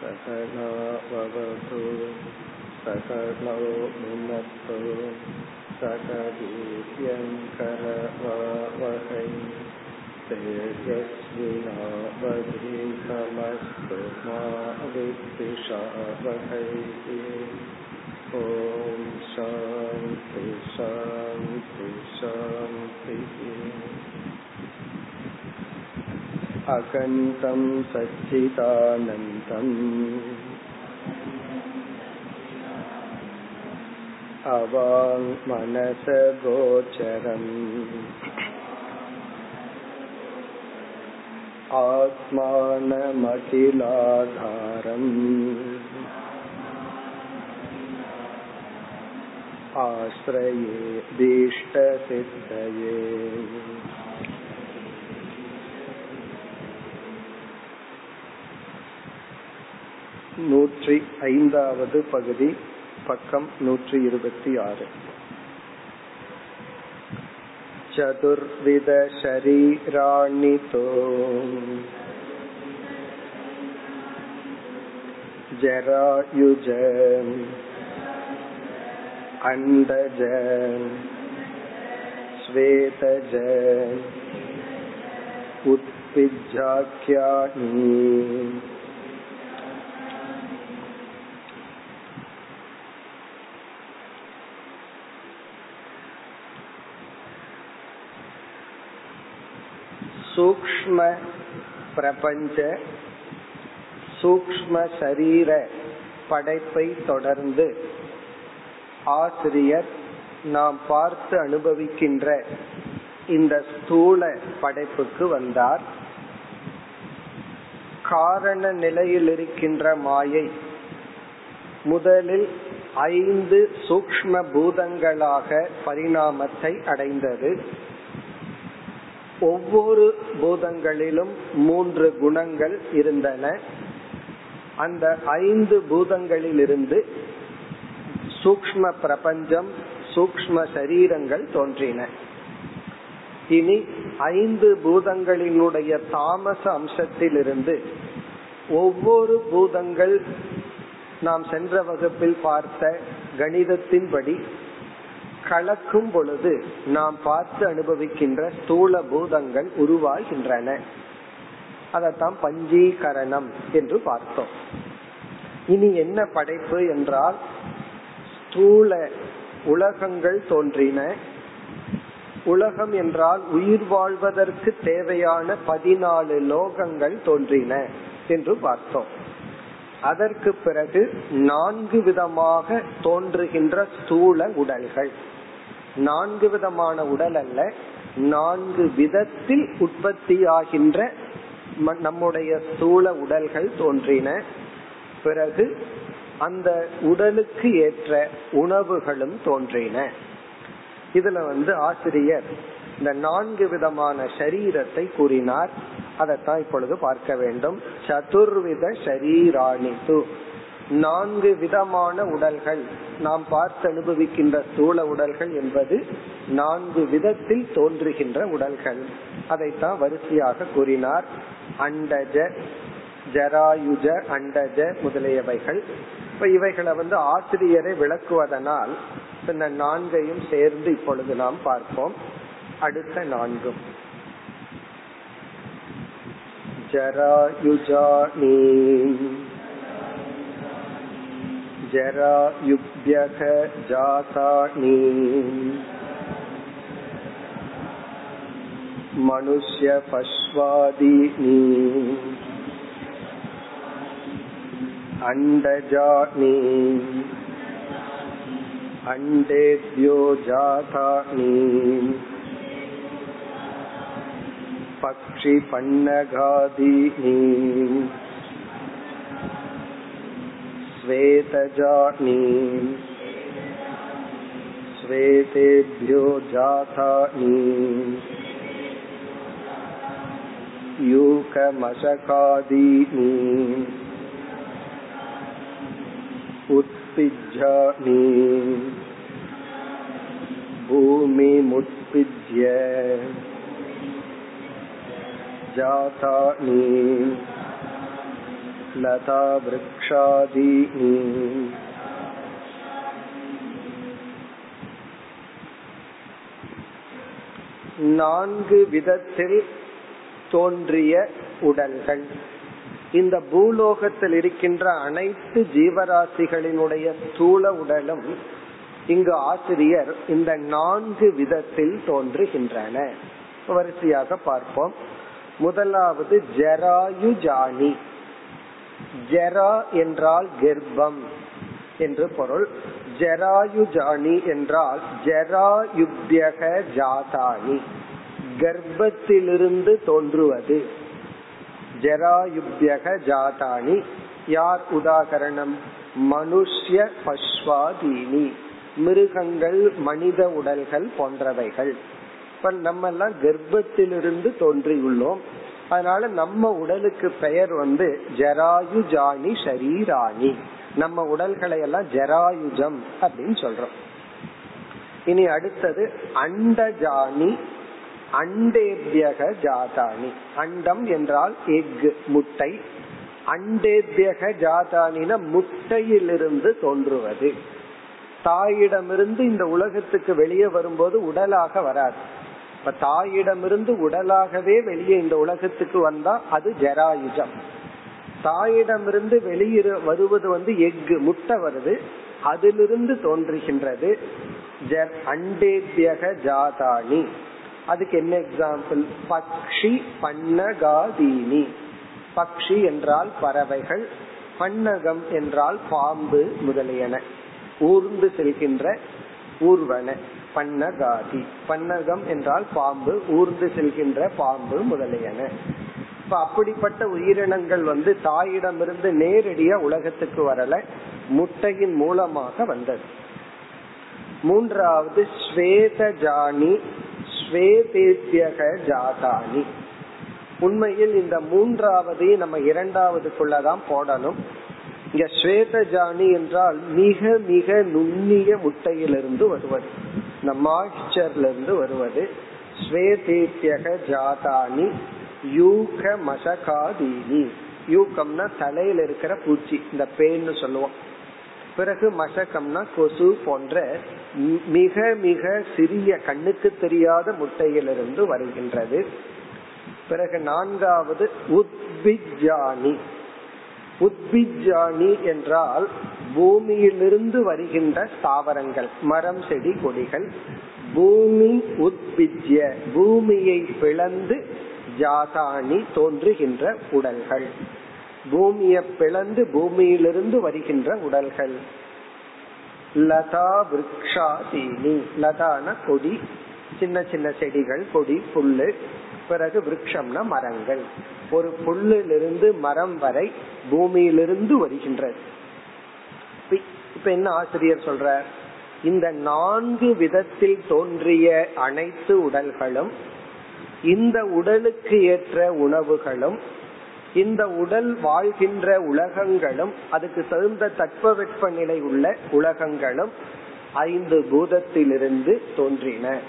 सकनो भवतु सकनो भुनक्तु सकवीर्यङ्करवावहै तेजस्विनावधीतमस्तु मा विद्विषावहै ॐ शान्ति शान्ति शान्तिः अकन्तं सच्चिदानन्तम् अवाङ्मनसगोचरम् आत्मानमखिलाधारम् आश्रये दीष्टसिद्धये நூற்றி ஐந்தாவது பகுதி பக்கம் நூற்றி இருபத்தி ஆறு चतुर्विधशरीराणि तो जरायुज अण्डज श्वेतज उत्पिज्जाख्यानि சூக்ம பிரபஞ்ச சூக்ம சரீர படைப்பை தொடர்ந்து ஆசிரியர் நாம் பார்த்து அனுபவிக்கின்ற இந்த ஸ்தூல படைப்புக்கு வந்தார். காரண நிலையில் இருக்கின்ற மாயை முதலில் ஐந்து சூக்ம பூதங்களாக பரிணாமத்தை அடைந்தது. ஒவ்வொரு பூதங்களிலும் மூன்று குணங்கள் இருந்தன. அந்த ஐந்து பூதங்களிலிருந்து சூக்ம பிரபஞ்சம் சூக்ம சரீரங்கள் தோன்றின. இனி ஐந்து பூதங்களினுடைய தாமச அம்சத்திலிருந்து ஒவ்வொரு பூதங்கள் நாம் சென்ற வகுப்பில் பார்த்த கணிதத்தின்படி கலக்கும் பொழுது நாம் பார்த்து அனுபவிக்கின்ற ஸ்தூல பூதங்கள் உருவாகின்றன. அதத்தான் பஞ்சீகரணம் என்று பார்த்தோம். இனி என்ன படைப்பு என்றால் ஸ்தூல உலகங்கள் தோன்றின. உலகம் என்றால் உயிர் வாழ்வதற்கு தேவையான பதினாலு லோகங்கள் தோன்றின என்று பார்த்தோம். அதற்கு பிறகு நான்கு விதமாக தோன்றுகின்ற ஸ்தூல உடல்கள். நான்கு விதமான உடல் அல்ல நான்கு விதத்தில் உற்பத்தியாகின்ற நம்முடைய ஸ்தூல உடல்கள் தோன்றின. பிறகு அந்த உடலுக்கு ஏற்ற உணவுகளும் தோன்றின. இதுல வந்து ஆசிரியர் இந்த நான்கு விதமான சரீரத்தை கூறினார். அதைத்தான் இப்பொழுது பார்க்க வேண்டும். சதுர்வித ஷரீராணித்து நான்கு விதமான உடல்கள். நாம் பார்த்து அனுபவிக்கின்ற ஸ்தூல உடல்கள் என்பது நான்கு விதத்தில் தோன்றுகின்ற உடல்கள். அதைத்தான் வரிசையாக கூறினார். அண்டஜ ஜராயுஜ அண்டஜ முதலியவைகள். இப்ப இவைகளை வந்து ஆசிரியரை விளக்குவதனால் இந்த நான்கையும் சேர்ந்து இப்பொழுது நாம் பார்ப்போம். அடுத்த நான்கும் ஜராயுஜா நீ जरायुभ्यः जातानि मनुष्यपश्वादीनि अण्डजानि अण्डेभ्यो जातानि पक्षिपन्नगादीनि श्वेतजानि श्वेतेभ्यो जातानि यूकमशकादीनि। भूमिमुत्पिज्य। जातानि वृक्षादीनि நான்கு விதத்தில் தோன்றிய உடல்கள் இந்த பூலோகத்தில் இருக்கின்ற அனைத்து ஜீவராசிகளினுடைய ஸ்தூல உடலும் இங்கு ஆசிரியர் இந்த நான்கு விதத்தில் தோன்றுகின்றன வரிசையாக பார்ப்போம் முதலாவது ஜராயுஜானி ஜெரா என்றால் கர்ப்பம் என்று பொருள். ஜராயுஜானி என்றால் ஜராயுப்யக ஜாதானி. கர்ப்பத்திலிருந்து தோன்றுவது. ஜராயுப்யக ஜாதானி. யார் உதாகரணம்? மனுஷ்ய பஸ்வாதீனி மிருகங்கள் மனித உடல்கள் போன்றவைகள். இப்ப நம்ம எல்லாம் கர்ப்பத்திலிருந்து தோன்றியுள்ளோம். அதனால நம்ம உடலுக்கு பெயர் வந்து ஜராயுஜானி ஷரீராணி. நம்ம உடல்களை எல்லாம் ஜராயுஜம் அப்படின்னு சொல்றோம். இனி அடுத்தது அண்டஜானி அண்டேபியக ஜாதானி. அண்டம் என்றால் எக் முட்டை. அண்டேபியக ஜாதானின முட்டையிலிருந்து தோன்றுவது. தாயிடமிருந்து இந்த உலகத்துக்கு வெளியே வரும்போது உடலாக வராது. இப்ப தாயிடமிருந்து உடலாகவே வெளியே இந்த உலகத்துக்கு வந்தா அது ஜராயுஜம். தாயிடமிருந்து வெளியே வருவது வந்து எஃகு முட்டை வருது. அதிலிருந்து தோன்றுகின்றது அண்டேபியக ஜாதானி. அதுக்கு என்ன எக்ஸாம்பிள் பக்ஷி பன்னகாதீனி. பக்ஷி என்றால் பறவைகள் பன்னகம் என்றால் பாம்பு முதலியன. ஊர்ந்து செல்கின்ற ஊர்வன. பன்னகாதி. பன்னகம் என்றால் பாம்பு ஊர்ந்து செல்கின்ற பாம்பு முதலியன. இப்ப அப்படிப்பட்ட உயிரினங்கள் வந்து தாயிடமிருந்து நேரடியா உலகத்துக்கு வரல முட்டையின் மூலமாக வந்தது. மூன்றாவது ஸ்வேத ஜானி ஸ்வேதேத்தியக ஜாதானி. உண்மையில் இந்த மூன்றாவது நம்ம இரண்டாவதுக்குள்ளதான் போடணும். இங்க ஸ்வேத ஜானி என்றால் மிக மிக நுண்ணிய முட்டையிலிருந்து வருவது. இந்த மாய்ச்சர்ல இருந்து வருவது. ஸ்வேதேத்தியக ஜாதானி யூக மசகாதீனி. யூகம்னா தலையில இருக்கிற பூச்சி இந்த பேன்னு சொல்லுவோம். பிறகு மசகம்னா கொசு போன்ற மிக மிக சிறிய கண்ணுக்கு தெரியாத முட்டையிலிருந்து வருகின்றது. பிறகு நான்காவது உத்பிஜானி. உத்பிஜானி என்றால் பூமியிலிருந்து வருகின்ற தாவரங்கள் மரம் செடி கொடிகள். பூமி உத்பிஜ்ய பூமியை பிளந்து ஜாதானி தோன்றுகின்ற உடல்கள். பூமியை பிளந்து பூமியிலிருந்து வருகின்ற உடல்கள். லதா விரக்ஷாதீனி லதான கொடி சின்ன சின்ன செடிகள் கொடி புல்லு. பிறகு விரக்ஷம்னா மரங்கள். ஒரு புல்லிலிருந்து மரம் வரை பூமியிலிருந்து வருகின்றது. இப்ப என்ன ஆசிரியர் சொல்ற இந்த நான்கு விதத்தில் தோன்றிய அனைத்து உடல்களும் இந்த உடலுக்கு ஏற்ற உணவுகளும் இந்த உடல் வாழ்கின்ற உலகங்களும் அதுக்கு தகுந்த தட்பவெட்ப நிலை உள்ள உலகங்களும் ஐந்து பூதத்திலிருந்து தோன்றின.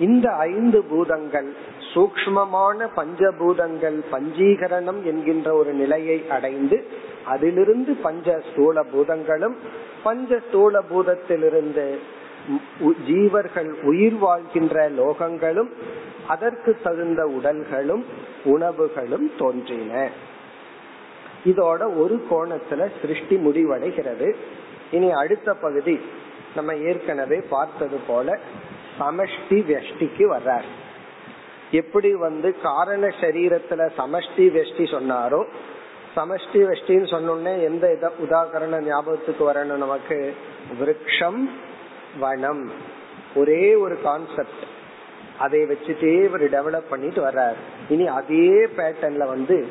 இந்த ஐந்து பூதங்கள் சூக்மமான பஞ்சபூதங்கள் பஞ்சீகரணம் என்கின்ற ஒரு நிலையை அடைந்து அதிலிருந்து பஞ்ச ஸ்தூல பூதங்களும் பஞ்ச ஸ்தூல பூதத்திலிருந்து ஜீவர்கள் உயிர் வாழ்கின்ற லோகங்களும் அதற்கு தகுந்த உடல்களும் உணவுகளும் தோன்றின. இதோட ஒரு கோணத்துல சிருஷ்டி முடிவடைகிறது. இனி அடுத்த பகுதி நம்ம ஏற்கனவே பார்த்தது போல சமஷ்டி வெஷ்டிக்கு வர்றார். எப்படி வந்து காரண சரீரத்துல சமஷ்டி வெஷ்டி சொன்னாரோ சமஷ்டி வெஷ்டின்னு சொன்னோடனே எந்த உதாகரண ஞாபகத்துக்கு வரணும் நமக்கு? விரக்ஷம் வனம். ஒரே ஒரு கான்செப்ட் அதை வச்சுட்டே இவர் டெவலப் பண்ணிட்டு வர்றார். இனி அதே பேட்டர்ன்ல வந்து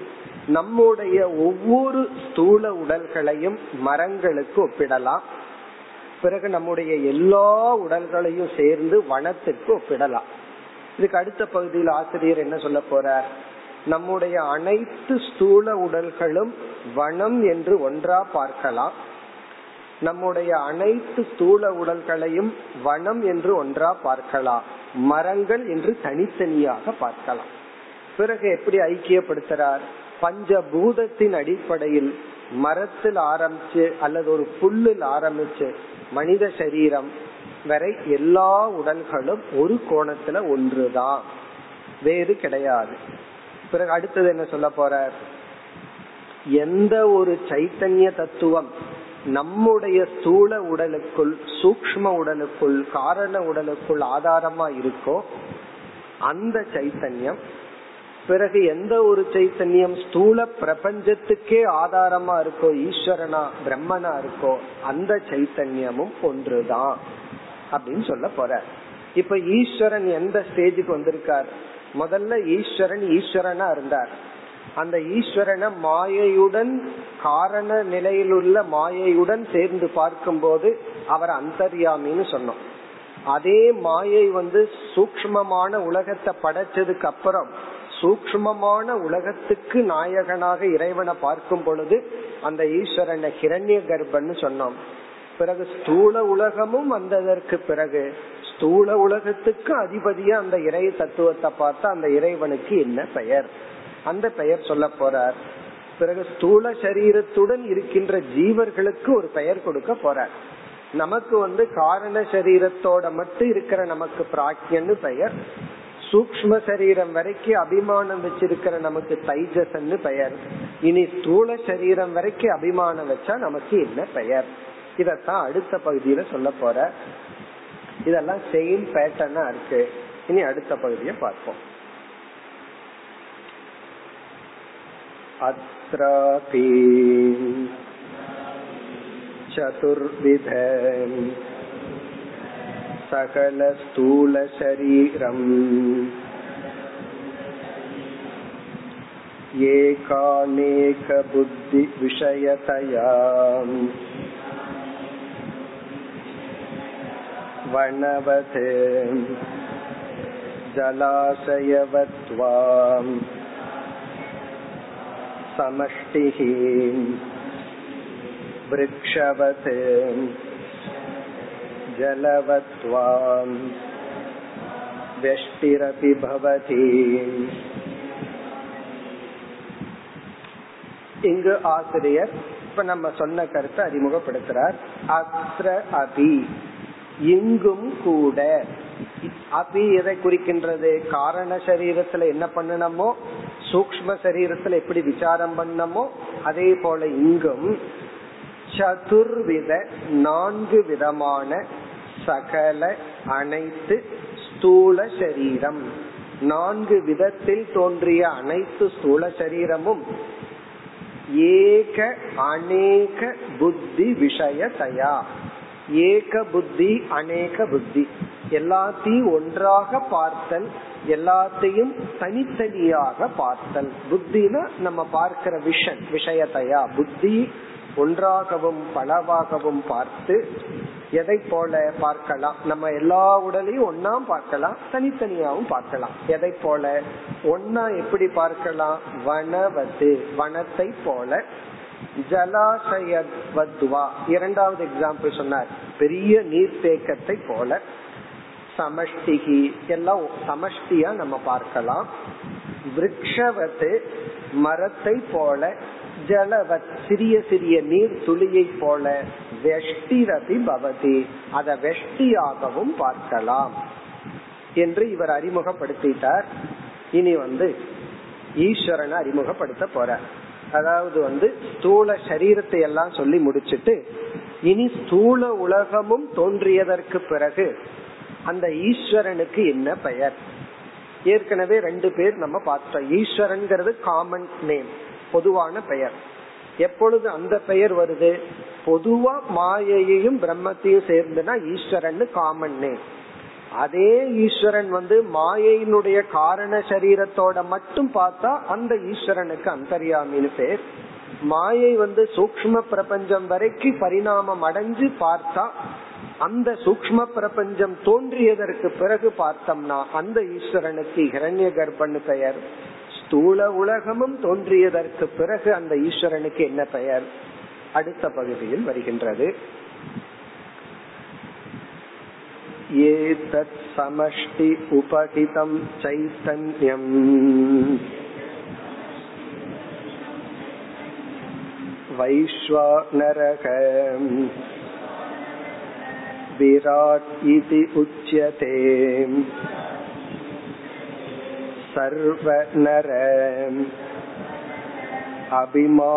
நம்முடைய ஒவ்வொரு ஸ்தூல உடல்களையும் மரங்களுக்கு ஒப்பிடலாம். பிறகு நம்முடைய எல்லா உடல்களையும் சேர்ந்து வனத்துக்கு ஒப்பிடலாம். இதுக்கு அடுத்த பகுதியில் ஆசிரியர் என்ன சொல்ல போறார்? நம்முடைய அனைத்து ஸ்தூல உடல்களும் வனம் என்று ஒன்றா பார்க்கலாம். நம்முடைய அனைத்து ஸ்தூல உடல்களையும் வனம் என்று ஒன்றா பார்க்கலாம். மரங்கள் என்று தனித்தனியாக பார்க்கலாம். பிறகு எப்படி ஐக்கியப்படுத்துறார்? பஞ்சபூதத்தின் அடிப்படையில் மரத்தில் ஆரம்பிச்சு அல்லது ஒரு புல்லில் ஆரம்பிச்சு மனித சரீரம் வரை எல்லா உடல்களும் ஒரு கோணத்துல ஒன்றுதான். வேறு கிடையாது. பிறகு அடுத்தது என்ன சொல்ல போற? எந்த ஒரு சைத்தன்ய தத்துவம் நம்முடைய ஸ்தூல உடலுக்குள் சூக்ம உடலுக்குள் காரண உடலுக்குள் ஆதாரமா இருக்கோ அந்த சைத்தன்யம் பிறகு எந்த ஒரு சைத்தன்யம் ஸ்தூல பிரபஞ்சத்துக்கே ஆதாரமா இருக்கோ ஈஸ்வரனா பிரம்மனா இருக்கோ அந்த சைத்தன்யமும் ஒன்றுதான். அப்படின்னு சொல்ல போற. இப்ப ஈஸ்வரன் எந்த ஸ்டேஜுக்கு வந்திருக்கார்? முதல்ல ஈஸ்வரன் ஈஸ்வரனா இருந்தார். அந்த ஈஸ்வரனை மாயையுடன் காரண நிலையில் உள்ள மாயையுடன் சேர்ந்து பார்க்கும்போது அவர் அந்தர்யாமின்னு சொன்னோம். அதே மாயை வந்து சூக்மமான உலகத்தை படைச்சதுக்கு அப்புறம் சூக்மமான உலகத்துக்கு நாயகனாக இறைவனை பார்க்கும் பொழுது அந்த ஈஸ்வரனை கிரண்ய கர்ப்பன்னு சொன்னோம். பிறகு ஸ்தூல உலகமும் வந்ததற்கு பிறகு ஸ்தூல உலகத்துக்கு அதிபதியா அந்த இறை தத்துவத்தை பார்த்தா அந்த இறைவனுக்கு என்ன பெயர்? அந்த பெயர் சொல்ல போறார். பிறகு ஸ்தூல சரீரத்துடன் இருக்கின்ற ஜீவர்களுக்கு ஒரு பெயர் கொடுக்க போறார். நமக்கு வந்து காரண சரீரத்தோட மட்டும் இருக்கிற நமக்கு பிராக்கியன்னு பெயர். சூக்ம சரீரம் வரைக்கும் அபிமானம் வச்சிருக்கிற நமக்கு தைஜசன்னு பெயர். இனி ஸ்தூல சரீரம் வரைக்கும் அபிமானம் வச்சா நமக்கு என்ன பெயர்? இதத்தான் அடுத்த பகுதியில சொல்ல போற இதெல்லாம் சேம் பேட்டர்னா இருக்கு இனி அடுத்த பகுதியை பார்ப்போம் अत्रापि चतुर्विध सकलस्थूलशरीरम् एकानेकबुद्धिविषयतया वनवत् जलाशयवत्वा समष्टिः वृक्षवत् जलवत्वाम् व्यष्टिरपि भवति இங்கு ஆசிரியர் இப்ப நம்ம சொன்ன கருத்தை அறிமுகப்படுத்துறார் அத்ர அபி இங்கும் கூட. அபி எதை குறிக்கின்றது? காரண சரீரத்துல என்ன பண்ணணுமோ சூக்ம சரீரத்துல எப்படி விசாரம் பண்ணமோ அதே போல இங்கும் சதுர்வித நான்கு விதமான சகல அனைத்து ஸ்தூல சரீரம். நான்கு விதத்தில் தோன்றிய அனைத்து ஸ்தூல சரீரமும் ஏக அநேக புத்தி விஷய தயா ஏக புத்தி அநேக புத்தி. எல்லாத்தையும் ஒன்றாக பார்த்தல் எல்லாத்தையும் தனித்தனியாக பார்த்தல். புத்தினா நம்ம பார்க்கிற விஷன் விஷயத்தையா? புத்தி ஒன்றாகவும் பலவாகவும் பார்த்து எதை போல பார்க்கலாம்? நம்ம எல்லா உடலையும் ஒன்னா பார்க்கலாம் தனித்தனியாவும் பார்க்கலாம். எதை போல? ஒன்னா எப்படி பார்க்கலாம்? வனவது வனத்தை போல ஜலாசயத்வத்வா இரண்டாவது எக்ஸாம்பிள் சொன்னார். பெரிய நீர்த்தேக்கத்தை போல சமஷ்டிகி. எல்லாம் சமஷ்டியா நம்ம பார்க்கலாம். விரக்ஷவத்து மரத்தை போல ஜலவத் சிறிய சிறிய நீர் துளியை போல வெஷ்டிரதி பவதி. அத வெஷ்டியாகவும் பார்க்கலாம் என்று இவர் அறிமுகப்படுத்திட்டார். இனி வந்து ஈஸ்வரனை அறிமுகப்படுத்த போறார். அதாவது வந்து ஸ்தூல சரீரத்தை எல்லாம் சொல்லி முடிச்சிட்டு இனி ஸ்தூல உலகமும் தோன்றியதற்கு பிறகு அந்த ஈஸ்வரனுக்கு என்ன பெயர்? ஏற்கனவே ரெண்டு பேர் நம்ம பார்த்தோம். ஈஸ்வரன்கிறது காமன் நேம் பொதுவான பெயர். எப்பொழுது அந்த பெயர் வருது? பொதுவா மாயையையும் பிரம்மத்தையும் சேர்ந்துனா ஈஸ்வரன் காமன் நேம் அதே ஈஸ்வரன் வந்து மாயையினுடைய காரண சரீரத்தோட மட்டும் பார்த்தா அந்த ஈஸ்வரனுக்கு அந்தர்யாமின்னு பேர். மாயை வந்து சூக்ம பிரபஞ்சம் வரைக்கும் பரிணாமம் அடைஞ்சு பார்த்தா அந்த சூக்ம பிரபஞ்சம் தோன்றியதற்கு பிறகு பார்த்தோம்னா அந்த ஈஸ்வரனுக்கு இரண்ய கர்ப்பன்னு பெயர். ஸ்தூல உலகமும் தோன்றியதற்கு பிறகு அந்த ஈஸ்வரனுக்கு என்ன பெயர்? அடுத்த பகுதியில் வருகின்றது. ஏதத் சமஷ்டி உபகிதம் சைத்தன்யம் वैश्वानरः विराट् इति उच्यते सर्वनर अभिमानित्वात्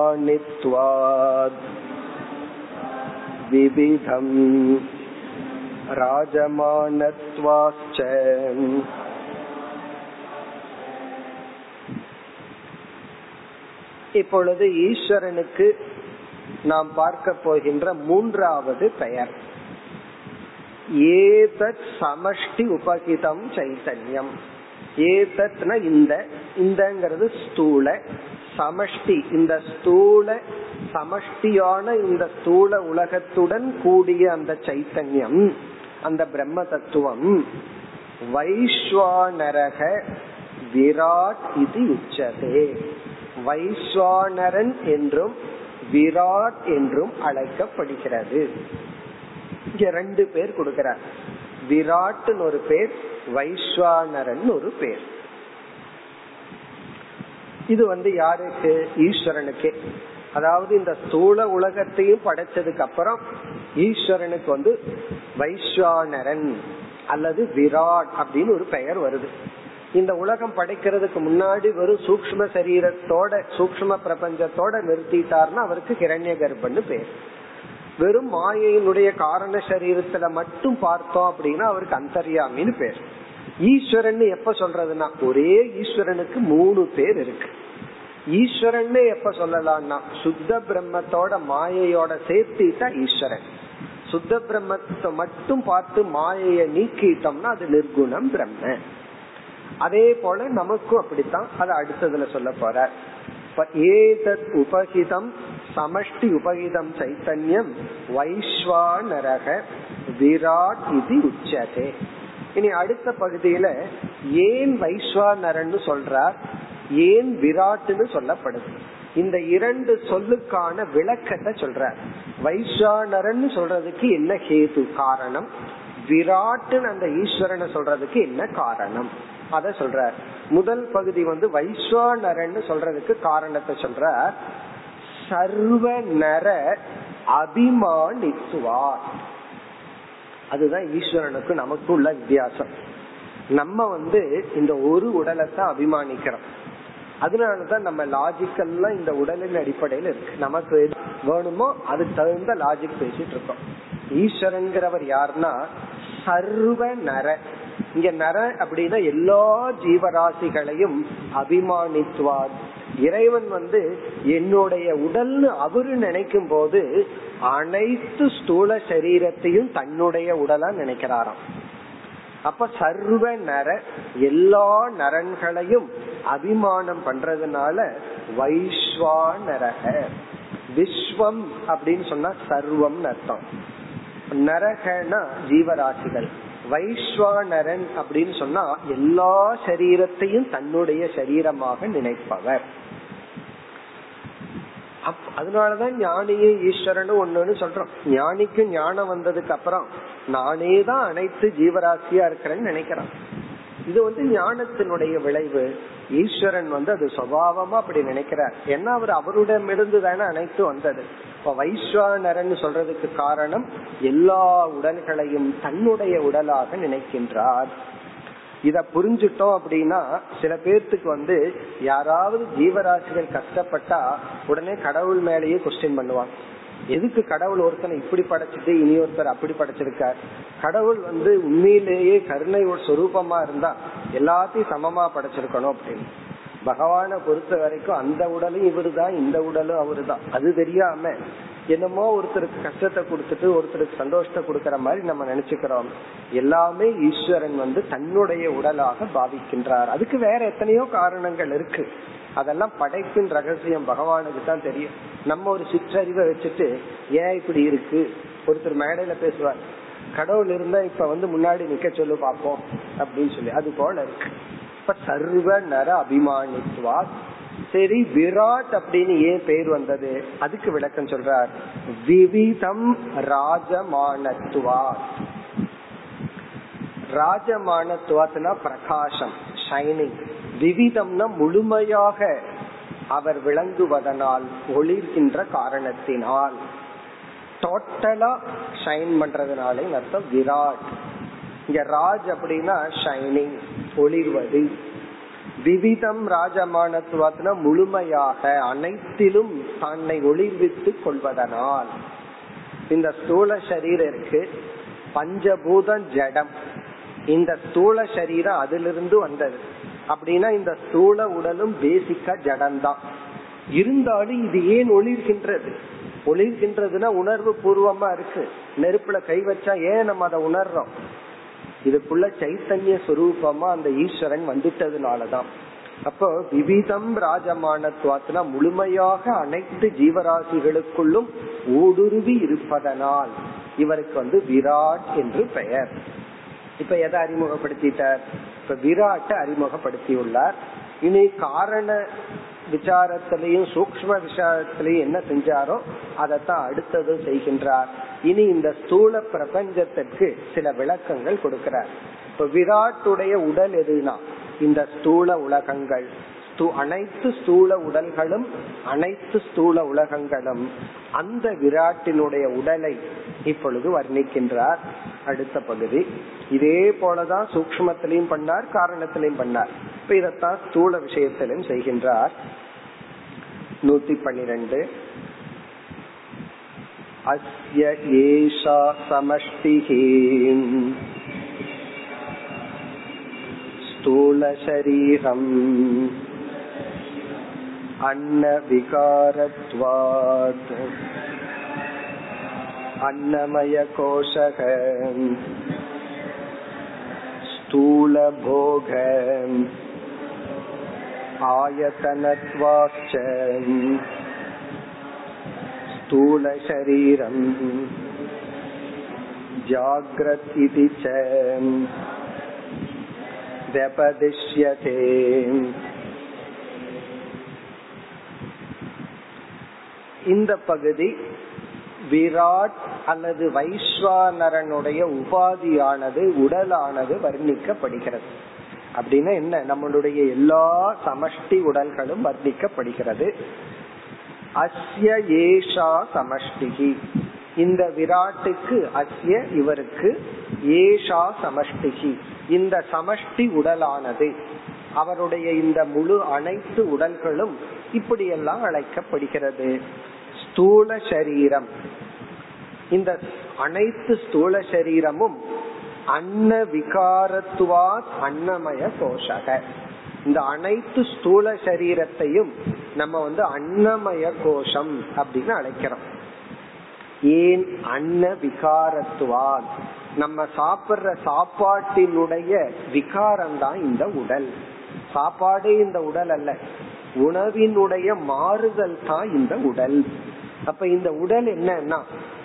विविधम् राजमानत्वाश्च இப்பொழுது ஈஸ்வரனுக்கு நாம் பார்க்க போகின்ற மூன்றாவது பெயர் ஏதத் சமஷ்டி உபகிதம் சைத்தன்யம் ஏதத்னா இந்த இந்தங்கிறது ஸ்தூல சமஷ்டி இந்த ஸ்தூல சமஷ்டியான இந்த ஸ்தூல உலகத்துடன் கூடிய அந்த சைத்தன்யம் அந்த பிரம்ம தத்துவம் வைஸ்வானரக விராட் இது உச்சதே. வைஸ்வானரன் என்றும் விராட் என்றும் அழைக்கப்படுகிறது. இங்க ரெண்டு பேர் கொடுக்கிறார். விராட்னு ஒரு பேர் வைஸ்வானரன் ஒரு பேர். இது வந்து யாருக்கு? ஈஸ்வரனுக்கே. அதாவது இந்த ஸ்தூல உலகத்தையும் படைச்சதுக்கு அப்புறம் ஈஸ்வரனுக்கு வந்து வைஸ்வானரன் அல்லது விராட் அப்படின்னு ஒரு பெயர் வருது. இந்த உலகம் படைக்கிறதுக்கு முன்னாடி வெறும் சூக்ம சரீரத்தோட சூக்ம பிரபஞ்சத்தோட நிறுத்திட்டார்னா அவருக்கு கிரண்ய கர்ப்பன்னு பேர். வெறும் மாயையினுடைய காரண சரீரத்துல மட்டும் பார்த்தோம் அப்படின்னா அவருக்கு அந்தர்யாமின்னு பேர். ஈஸ்வரன் எப்ப சொல்றதுன்னா ஒரே ஈஸ்வரனுக்கு மூணு பேர் இருக்கு. ஈஸ்வரன் எப்ப சொல்லலாம்னா சுத்த பிரம்மத்தோட மாயையோட சேர்த்திட்டா ஈஸ்வரன். சுத்த பிரம்மத்தை மட்டும் பார்த்து மாயைய நீக்கிட்டோம்னா அது நிர்குணம் பிரம்ம. அதே போல நமக்கும் அப்படித்தான். அது அடுத்ததுல சொல்ல போற. ஏதத் உபகிதம் சமஷ்டி உபகிதம் சைத்தன்யம் வைஸ்வானரக விராட் இது உச்சதே. இனி அடுத்த பகுதியில ஏன் வைஸ்வானரன் சொல்றார்? ஏன் விராட்னு சொல்லப்படுது? இந்த இரண்டு சொல்லுக்கான விளக்கத்தை சொல்ற வைஸ்வானரன் சொல்றதுக்கு என்ன ஹேது காரணம்? விராட்டுன்னு அந்த ஈஸ்வரனை சொல்றதுக்கு என்ன காரணம்? அத சொல்ற முதல் பகுதி வந்து வைஸ்வானரன் சொல்றதுக்கு காரணத்தை சொல்ற சர்வ நர அபிமானித்துவார். அதுதான் ஈஸ்வரனுக்கு நமக்கு உள்ள வித்தியாசம். நம்ம வந்து இந்த ஒரு உடலை தான் அபிமானிக்கிறோம். அதனாலதான் நம்ம லாஜிக்கெல்லாம் இந்த உடலின் அடிப்படையில இருக்கு. நமக்கு வேணுமோ அதுக்கு தகுந்த லாஜிக் பேசிட்டு இருக்கோம். ஈஸ்வரங்கிறவர் யாருன்னா சர்வ நர. இங்க நர அப்படின்னா எல்லா ஜீவராசிகளையும் அபிமானித்துவார். இறைவன் வந்து என்னுடைய உடல்னு அவரு நினைக்கும் போது அனைத்து ஸ்தூல சரீரத்தையும் தன்னுடைய உடலா நினைக்கிறாராம். அப்ப சர்வ நர எல்லா நரன்களையும் அபிமானம் பண்றதுனால வைஸ்வானரக விஸ்வம் அப்படின்னு சொன்னா சர்வம் அர்த்தம். நரகனா ஜீவராசிகள். வைஸ்வானரன் அப்படின்னு சொன்னா எல்லா சரீரத்தையும் தன்னுடைய சரீரமாக நினைப்பவர். அதனாலதான் ஞானியே ஈஸ்வரன் ஒண்ணுன்னு சொல்றோம். ஞானிக்கு ஞானம் வந்ததுக்கு அப்புறம் நானே தான் அனைத்து ஜீவராசியா இருக்கிறேன்னு நினைக்கிறான். இது வந்து ஞானத்தினுடைய விளைவு. ஈஸ்வரன் வந்து அது சுவாவமா அப்படி நினைக்கிறார். ஏன்னா அவர் அவருடமிருந்து தானே அனைத்து வந்தது. இப்ப வைஸ்வானரன் சொல்றதுக்கு காரணம் எல்லா உடல்களையும் தன்னுடைய உடலாக நினைக்கின்றார். இத புரிஞ்சுட்டோம் அப்படின்னா சில பேர்த்துக்கு வந்து யாராவது ஜீவராசிகள் கஷ்டப்பட்டா உடனே கடவுள் மேலேயே கொஸ்டின் பண்ணுவாங்க. எதுக்கு கடவுள் ஒருத்தனை இப்படி படைச்சிட்டு இனி ஒருத்தர் அப்படி படைச்சிருக்கார்? கடவுள் வந்து உண்மையிலேயே கருணை ஒரு சொரூபமா இருந்தா எல்லாத்தையும் சமமா படைச்சிருக்கணும் அப்படின்னு. பகவான பொறுத்த வரைக்கும் அந்த உடலும் இவருதான் இந்த உடலும் அவருதான். அது தெரியாம என்னமோ ஒருத்தருக்கு கஷ்டத்தை கொடுத்துட்டு ஒருத்தருக்கு சந்தோஷத்தை கொடுக்கற மாதிரி நம்ம நினைச்சுக்கிறோம். எல்லாமே ஈஸ்வரன் வந்து தன்னுடைய உடலாக பாவிக்கின்றார். அதுக்கு வேற எத்தனையோ காரணங்கள் இருக்கு. அதெல்லாம் படைப்பின் ரகசியம். பகவானுக்கு தான் தெரியும். நம்ம ஒரு சிற்றறிவை வச்சுட்டு ஏன் இப்படி இருக்கு? ஒருத்தர் மேடையில பேசுவார். கடவுள் இருந்தா இப்ப வந்து முன்னாடி நிக்க சொல்லு பாப்போம். அப்படின்னு சொல்லி. அது போல இருக்கு. இப்ப சர்வ நர அபிமானித்வா சரி விராட் அப்படின்னு ஏன் பேர் வந்தது? அதுக்கு விளக்கம் சொல்றார். விவிதம் ராஜமானத்துவா ராஜமானத்துவத்தினா பிரகாசம் ஷைனிங் விவிதம்னா முழுமையாக அவர் விளங்குவதனால் ஒளிர்கின்ற காரணத்தினால். டோட்டலா ஷைன் பண்றதுனாலே அர்த்தம் விராட். இங்க ராஜ் அப்படின்னா ஷைனிங் ஒளிர்வது. விவிதம் ராஜமானத்துவத்தின முழுமையாக அனைத்திலும் தன்னை ஒளிர்வித்து கொள்வதனால். இந்த ஸ்தூல சரீரருக்கு பஞ்சபூதம் ஜடம். இந்த ஸ்தூல சரீரம் அதிலிருந்து வந்தது. அப்படின்னா இந்த ஸ்தூல உடலும் பேசிக்கா ஜடம்தான். இருந்தாலும் இது ஏன் ஒளிர்கின்றது? ஒளிர்கின்றதுன்னா உணர்வு பூர்வமா இருக்கு. நெருப்புல கை வச்சா ஏன் நம்ம அதை உணர்றோம்? இதுக்குள்ள சைத்தன்ய சுரூபமா அந்த ஈஸ்வரன் வந்துட்டதுனாலதான். அப்போ விவிதம் ராஜமானத்துவத்தினா முழுமையாக அனைத்து ஜீவராசிகளுக்குள்ளும் ஊடுருவி இருப்பதனால் இவருக்கு வந்து விராட் என்று பெயர். இப்ப எதை அறிமுகப்படுத்திட்டார்? இப்ப விராட்டை அறிமுகப்படுத்தியுள்ளார். இனி காரண விசாரத்திலையும் சூக்ம விசாரத்திலையும் என்ன செஞ்சாரோ அதைத்தான் அடுத்தது செய்கின்றார். இனி இந்த ஸ்தூல பிரபஞ்சத்திற்கு சில விளக்கங்கள் கொடுக்கிறார். இப்ப விராட்டுடைய உடல் எதுனா? இந்த ஸ்தூல உலகங்கள். அனைத்து ஸ்தூல உடல்களும் அனைத்து ஸ்தூல உலகங்களும் அந்த விராட்டினுடைய உடலை இப்பொழுது வர்ணிக்கின்றார் அடுத்த பகுதி இதே போலதான் சூக்மத்திலையும் பண்ணார் காரணத்திலையும் பண்ணார் இப்ப இதத்தான் ஸ்தூல விஷயத்திலும் செய்கின்றார் நூத்தி பன்னிரண்டு அஸ்ய ஏஷா சமஷ்டிஹி स्थूलशरीरम् अन्नविकारत्वात् अन्नमयकोशः स्थूलभोग आयतनत्वाच्च स्थूलशरीरम् जाग्रत् इति च व्यपदिश्यते இந்த பகுதி விராட் அல்லது வைஸ்வானரனுடைய உபாதியானது உடலானது வர்ணிக்கப்படுகிறது. அப்படின்னா என்ன? நம்மளுடைய எல்லா சமஷ்டி உடல்களும் வர்ணிக்கப்படுகிறது. அஸ்ய ஏஷா சமஷ்டிகி. இந்த விராட்டுக்கு அஸ்ய இவருக்கு ஏஷா சமஷ்டிகி. இந்த சமஷ்டி உடலானது அவருடைய இந்த முழு அனைத்து உடல்களும் இப்படியெல்லாம் அழைக்கப்படுகிறது. ஸ்தூல சரீரம். இந்த அனைத்து ஸ்தூல சரீரமும் அன்ன விகாரத்துவா அன்னமய கோஷக. இந்த அனைத்து ஸ்தூல சரீரத்தையும் நம்ம வந்து அன்னமய கோஷம் அப்படின்னு அழைக்கிறோம். ஏன் அன்ன விகாரத்துவான் நம்ம சாப்பிடுற சாப்பாட்டினுடைய விகாரம் தான் இந்த உடல். சாப்பாடே இந்த உடல் அல்ல. உணவினுடைய மாறுதல் தான் இந்த உடல். அப்ப இந்த உடல் என்னன்னா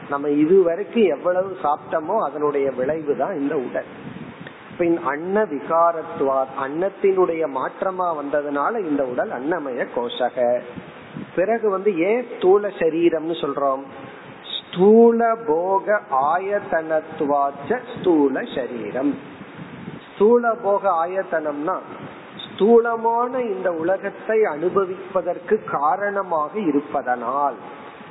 நம்ம இதுவரைக்கும் எவ்வளவு சாப்பிட்டோமோ அதனுடைய விளைவு தான் இந்த உடல். இப்ப அன்ன விகாரத்துவார் அன்னத்தினுடைய மாற்றமா வந்ததுனால இந்த உடல் அன்னமய கோஷக. பிறகு வந்து ஏன் ஸ்தூல சரீரம்னு சொல்றோம்? ஸ்தூல போக ஆயத்தனத்துவாச்ச ஸ்தூல சரீரம். ஸ்தூல போக ஆயத்தனம்னா ஸ்தூலமான இந்த உலகத்தை அனுபவிப்பதற்கு காரணமாக இருப்பதனால்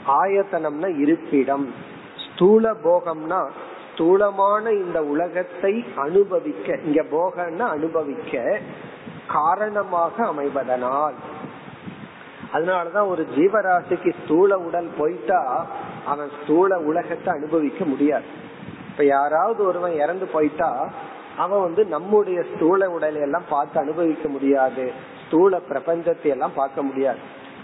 ஆயத்தனம்னா இருப்பிடம். ஸ்தூல போகம்னா ஸ்தூலமான இந்த உலகத்தை அனுபவிக்க. இங்க போகன்னா அனுபவிக்க காரணமாக அமைவதனால். அதனாலதான் ஒரு ஜீவராசிக்கு ஸ்தூல உடல் போயிட்டா அவன் ஸ்தூல உலகத்தை அனுபவிக்க முடியாது. இப்ப யாராவது ஒருவன் இறந்து போயிட்டா அவன் வந்து நம்முடைய ஸ்தூல உடலை எல்லாம் பார்த்து அனுபவிக்க முடியாது. ஸ்தூல பிரபஞ்சத்தை எல்லாம் பார்க்க முடியாது.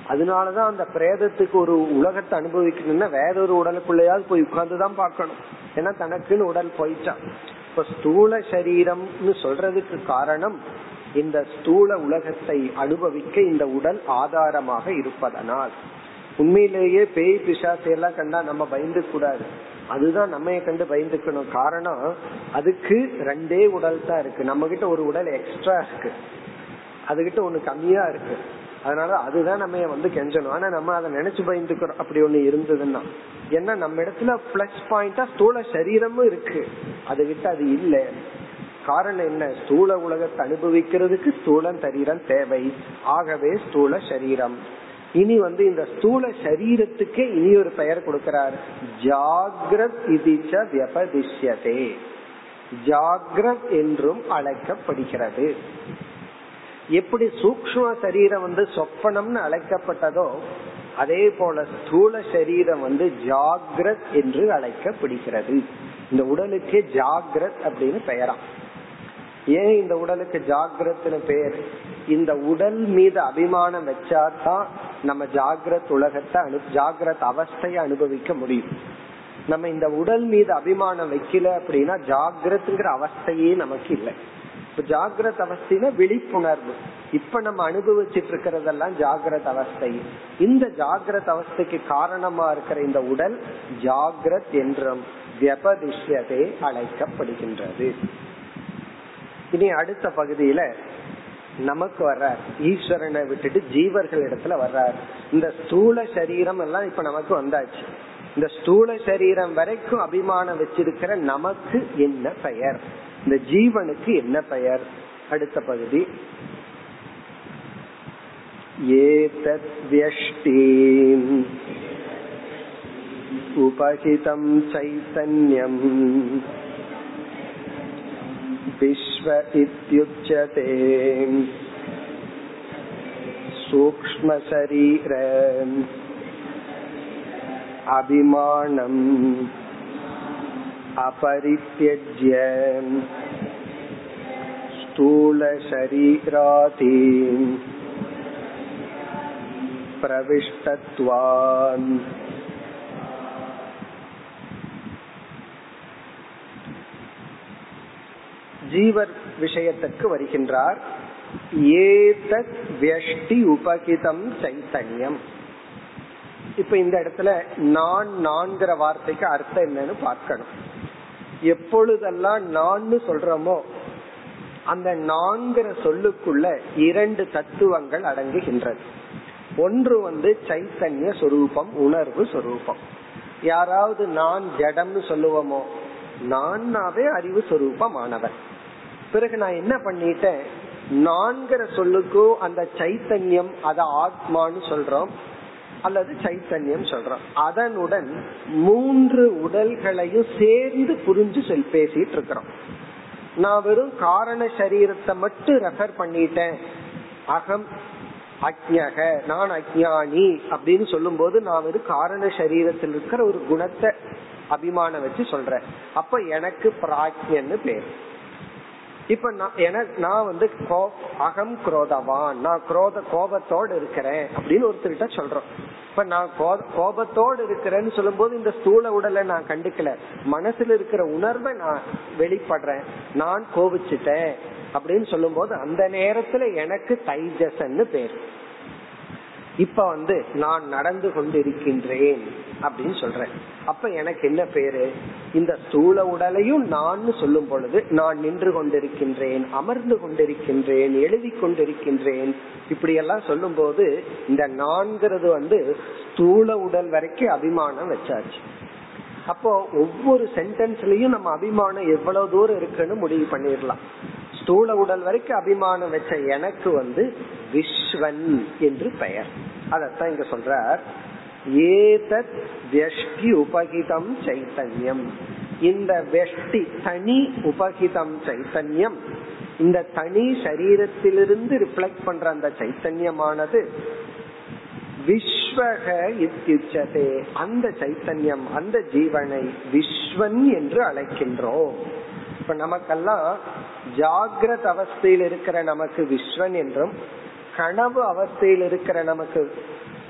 அதனாலதான் அந்த பிரேதத்துக்கு ஒரு உலகத்தை அனுபவிக்கணும்னா வேற ஒரு உடலுக்குள்ளயாவது போய் உட்கார்ந்துதான் பார்க்கணும். ஏன்னா தனக்குன்னு உடல் போயிட்டான் இப்ப ஸ்தூல சரீரம்னு சொல்றதுக்கு காரணம் இந்த ஸ்தூல உலகத்தை அனுபவிக்க இந்த உடல் ஆதாரமாக இருப்பதனால். உண்மையிலேயே பேய் பிசாசை எல்லாம் கண்டா நம்ம பயந்து கூடாது. அதுதான் நம்ம கண்டு பயந்துக்கணும். காரணம் அதுக்கு ரெண்டே உடல் தான் இருக்கு. நம்ம கிட்ட ஒரு உடல் எக்ஸ்ட்ரா இருக்கு. அதுகிட்ட ஒண்ணு கம்மியா இருக்கு. அதனால அதுதான் நம்ம வந்து கெஞ்சணும். ஆனா நம்ம அதை நினைச்சு பயந்துக்கிறோம் அப்படி ஒண்ணு இருந்ததுன்னா ஏன்னா நம்ம இடத்துல பிளஸ் பாயிண்டா ஸ்தூல சரீரமும் இருக்கு. அதை விட்டு அது இல்லை. காரணம் என்ன? ஸ்தூல உலகத்தை அனுபவிக்கிறதுக்கு ஸ்தூல சரீரம் தேவை. ஆகவே ஸ்தூல சரீரம். இனி வந்து இந்த ஸ்தூல சரீரத்துக்கே இனி ஒரு பெயர் கொடுக்கிறார். ஜாகிரத் இதிச்ச வியபதிஷ்யதே. ஜாகிரத் என்றும் அழைக்கப்படுகிறது. எப்படி சூக்ம சரீரம் வந்து சொப்பனம்னு அழைக்கப்பட்டதோ அதே போல ஸ்தூல சரீரம் வந்து ஜாகிரத் என்று அழைக்கப்படுகிறது. இந்த உடலுக்கு ஜாகிரத் அப்படின்னு பெயரா. ஏன் இந்த உடலுக்கு ஜாகிரத்னு பெயர் இந்த உடல் மீது அபிமானம் வச்சாதான் நம்ம ஜாகிரத் உலகத்தை அனு ஜாகிரத் அவஸ்தையை அனுபவிக்க முடியும். நம்ம இந்த உடல் மீது அபிமானம் வைக்கல அப்படின்னா ஜாகிரத்ங்கிற அவஸ்தையே நமக்கு இல்லை. இப்ப ஜாகிரத் விழிப்புணர்வு. இப்ப நம்ம அனுபவிச்சுட்டு இருக்கிறதெல்லாம் ஜாகிரத அவஸ்தை. இந்த ஜாகிரத அவஸ்தைக்கு காரணமா இருக்கிற இந்த உடல் ஜாகிரத் என்றும் வியபதிஷ்யதே அழைக்கப்படுகின்றது. இனி அடுத்த பகுதியில நமக்கு வர்றார். ஈஸ்வரனை விட்டுட்டு ஜீவர்கள் இடத்துல வர்றார். இந்த ஸ்தூல சரீரம் எல்லாம் இப்ப நமக்கு வந்தாச்சு. இந்த ஸ்தூல சரீரம் வரைக்கும் அபிமானம் வச்சிருக்கிற நமக்கு என்ன பெயர்? இந்த ஜீவனுக்கு என்ன பெயர் அடுத்த பகுதி ஏதத் வியஷ்டீம் உபகிதம் சைத்தன்யம் विश्व इत्युच्यते सूक्ष्मशरीर अभिमानम् अपरित्यज्य स्थूलशरीराति प्रविष्टत्वान् ஜீவர் விஷயத்திற்கு வருகின்றார் ஏதத் வியஷ்டி உபகிதம் சைத்தன்யம் இப்ப இந்த இடத்துல நான் நான்கிற வார்த்தைக்கு அர்த்தம் என்னன்னு பார்க்கணும் எப்பொழுதெல்லாம் நான் சொல்றோமோ அந்த நான்கிற சொல்லுக்குள்ள இரண்டு தத்துவங்கள் அடங்குகின்றது. ஒன்று வந்து சைத்தன்ய சொரூபம் உணர்வு சொரூபம். யாராவது நான் ஜடம்னு சொல்லுவோமோ நானாவே அறிவு சொரூபமானவன். பிறகு நான் என்ன பண்ணிட்டேன்? நான்கிற சொல்லுக்கோ அந்த சைத்தன்யம் அத ஆத்மான்னு சொல்றோம். அல்லது சைத்தன்யம் சொல்றோம் அதனுடன் மூன்று உடல்களையும் சேர்ந்து புரிஞ்சு சொல் பேசிட்டு இருக்கிறோம் நான் வெறும் காரண சரீரத்தை மட்டும் ரெஃபர் பண்ணிட்டேன். அகம் அக்ஞக நான் அஜானி அப்படின்னு சொல்லும் போது நான் வெறும் காரண சரீரத்தில் இருக்கிற ஒரு குணத்தை அபிமானம் வச்சு சொல்றேன். அப்ப எனக்கு பிராஜ்யன்னு பேர். இப்ப நான் வந்து அகம் குரோதவான். நான் குரோத கோபத்தோடு இருக்கிறேன் அப்படின்னு ஒருத்தர்கிட்ட சொல்றோம். இப்ப நான் கோபத்தோடு இருக்கிறேன்னு சொல்லும் போது இந்த ஸ்தூல உடலை நான் கண்டுக்கல. மனசுல இருக்கிற உணர்வை நான் வெளிப்படுறேன். நான் கோபிச்சுட்டேன் அப்படின்னு சொல்லும் போது அந்த நேரத்துல எனக்கு தைஜசன்னு பேர். இப்ப வந்து நான் நடந்து கொண்டிருக்கின்றேன் அப்படின்னு சொல்றேன். அப்ப எனக்கு என்ன பேரு? இந்த ஸ்தூல உடலையும் நான் சொல்லும் பொழுது நான் நின்று கொண்டிருக்கின்றேன் அமர்ந்து கொண்டிருக்கின்றேன் எழுதி கொண்டிருக்கின்றேன். இப்படி எல்லாம் சொல்லும் போது இந்த நான்கிறது வந்து ஸ்தூல உடல் வரைக்கும் அபிமானம் வச்சாச்சு. அப்போ ஒவ்வொரு சென்டென்ஸ்லயும் நம்ம அபிமானம் எவ்வளவு தூரம் இருக்குன்னு முடிவு பண்ணிடலாம். ஸ்தூல உடல் வரைக்கும் அபிமானம் வச்ச எனக்கு வந்து விஸ்வன் என்று பெயர். அதத்தான் இங்க சொல்றார். ஏதத் வெஷ்டி உபகிதம் சைத்தன்யம். இந்த வெஷ்டி தனி உபகிதம் சைத்தன்யம். இந்த தனி சரீரத்திலிருந்து ரிஃப்ளெக்ட் பண்ற அந்த சைத்தன்யமானது விஸ்வக இத்தியுச்சதே அந்த சைத்தன்யம் அந்த ஜீவனை விஸ்வன் என்று அழைக்கின்றோம். இப்ப நமக்கெல்லாம் ஜாகிரத அவஸ்தையில் இருக்கிற நமக்கு விஸ்வன் என்றும் கனவு அவஸ்தையில் இருக்கிற நமக்கு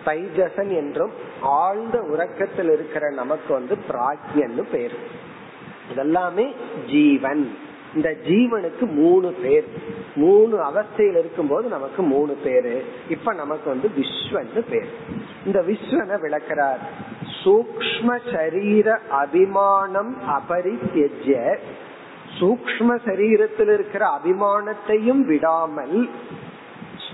தைஜசன் என்றும் ஆழ்ந்த உறக்கத்தில் இருக்கிற நமக்கு வந்து பிராக்யன்னு பேர். இதெல்லாமே ஜீவன். இந்த ஜீவனுக்கு மூணு பேர். மூணு அவஸ்தையில் இருக்கும் போது நமக்கு மூணு பேரு. இப்ப நமக்கு வந்து விஸ்வன்னு பேர். இந்த விஸ்வனை விளக்கிறார். சூக்ம சரீர அபிமானம் அபரித்தியஜ. சூக்ம சரீரத்தில் இருக்கிற அபிமானத்தையும் விடாமல்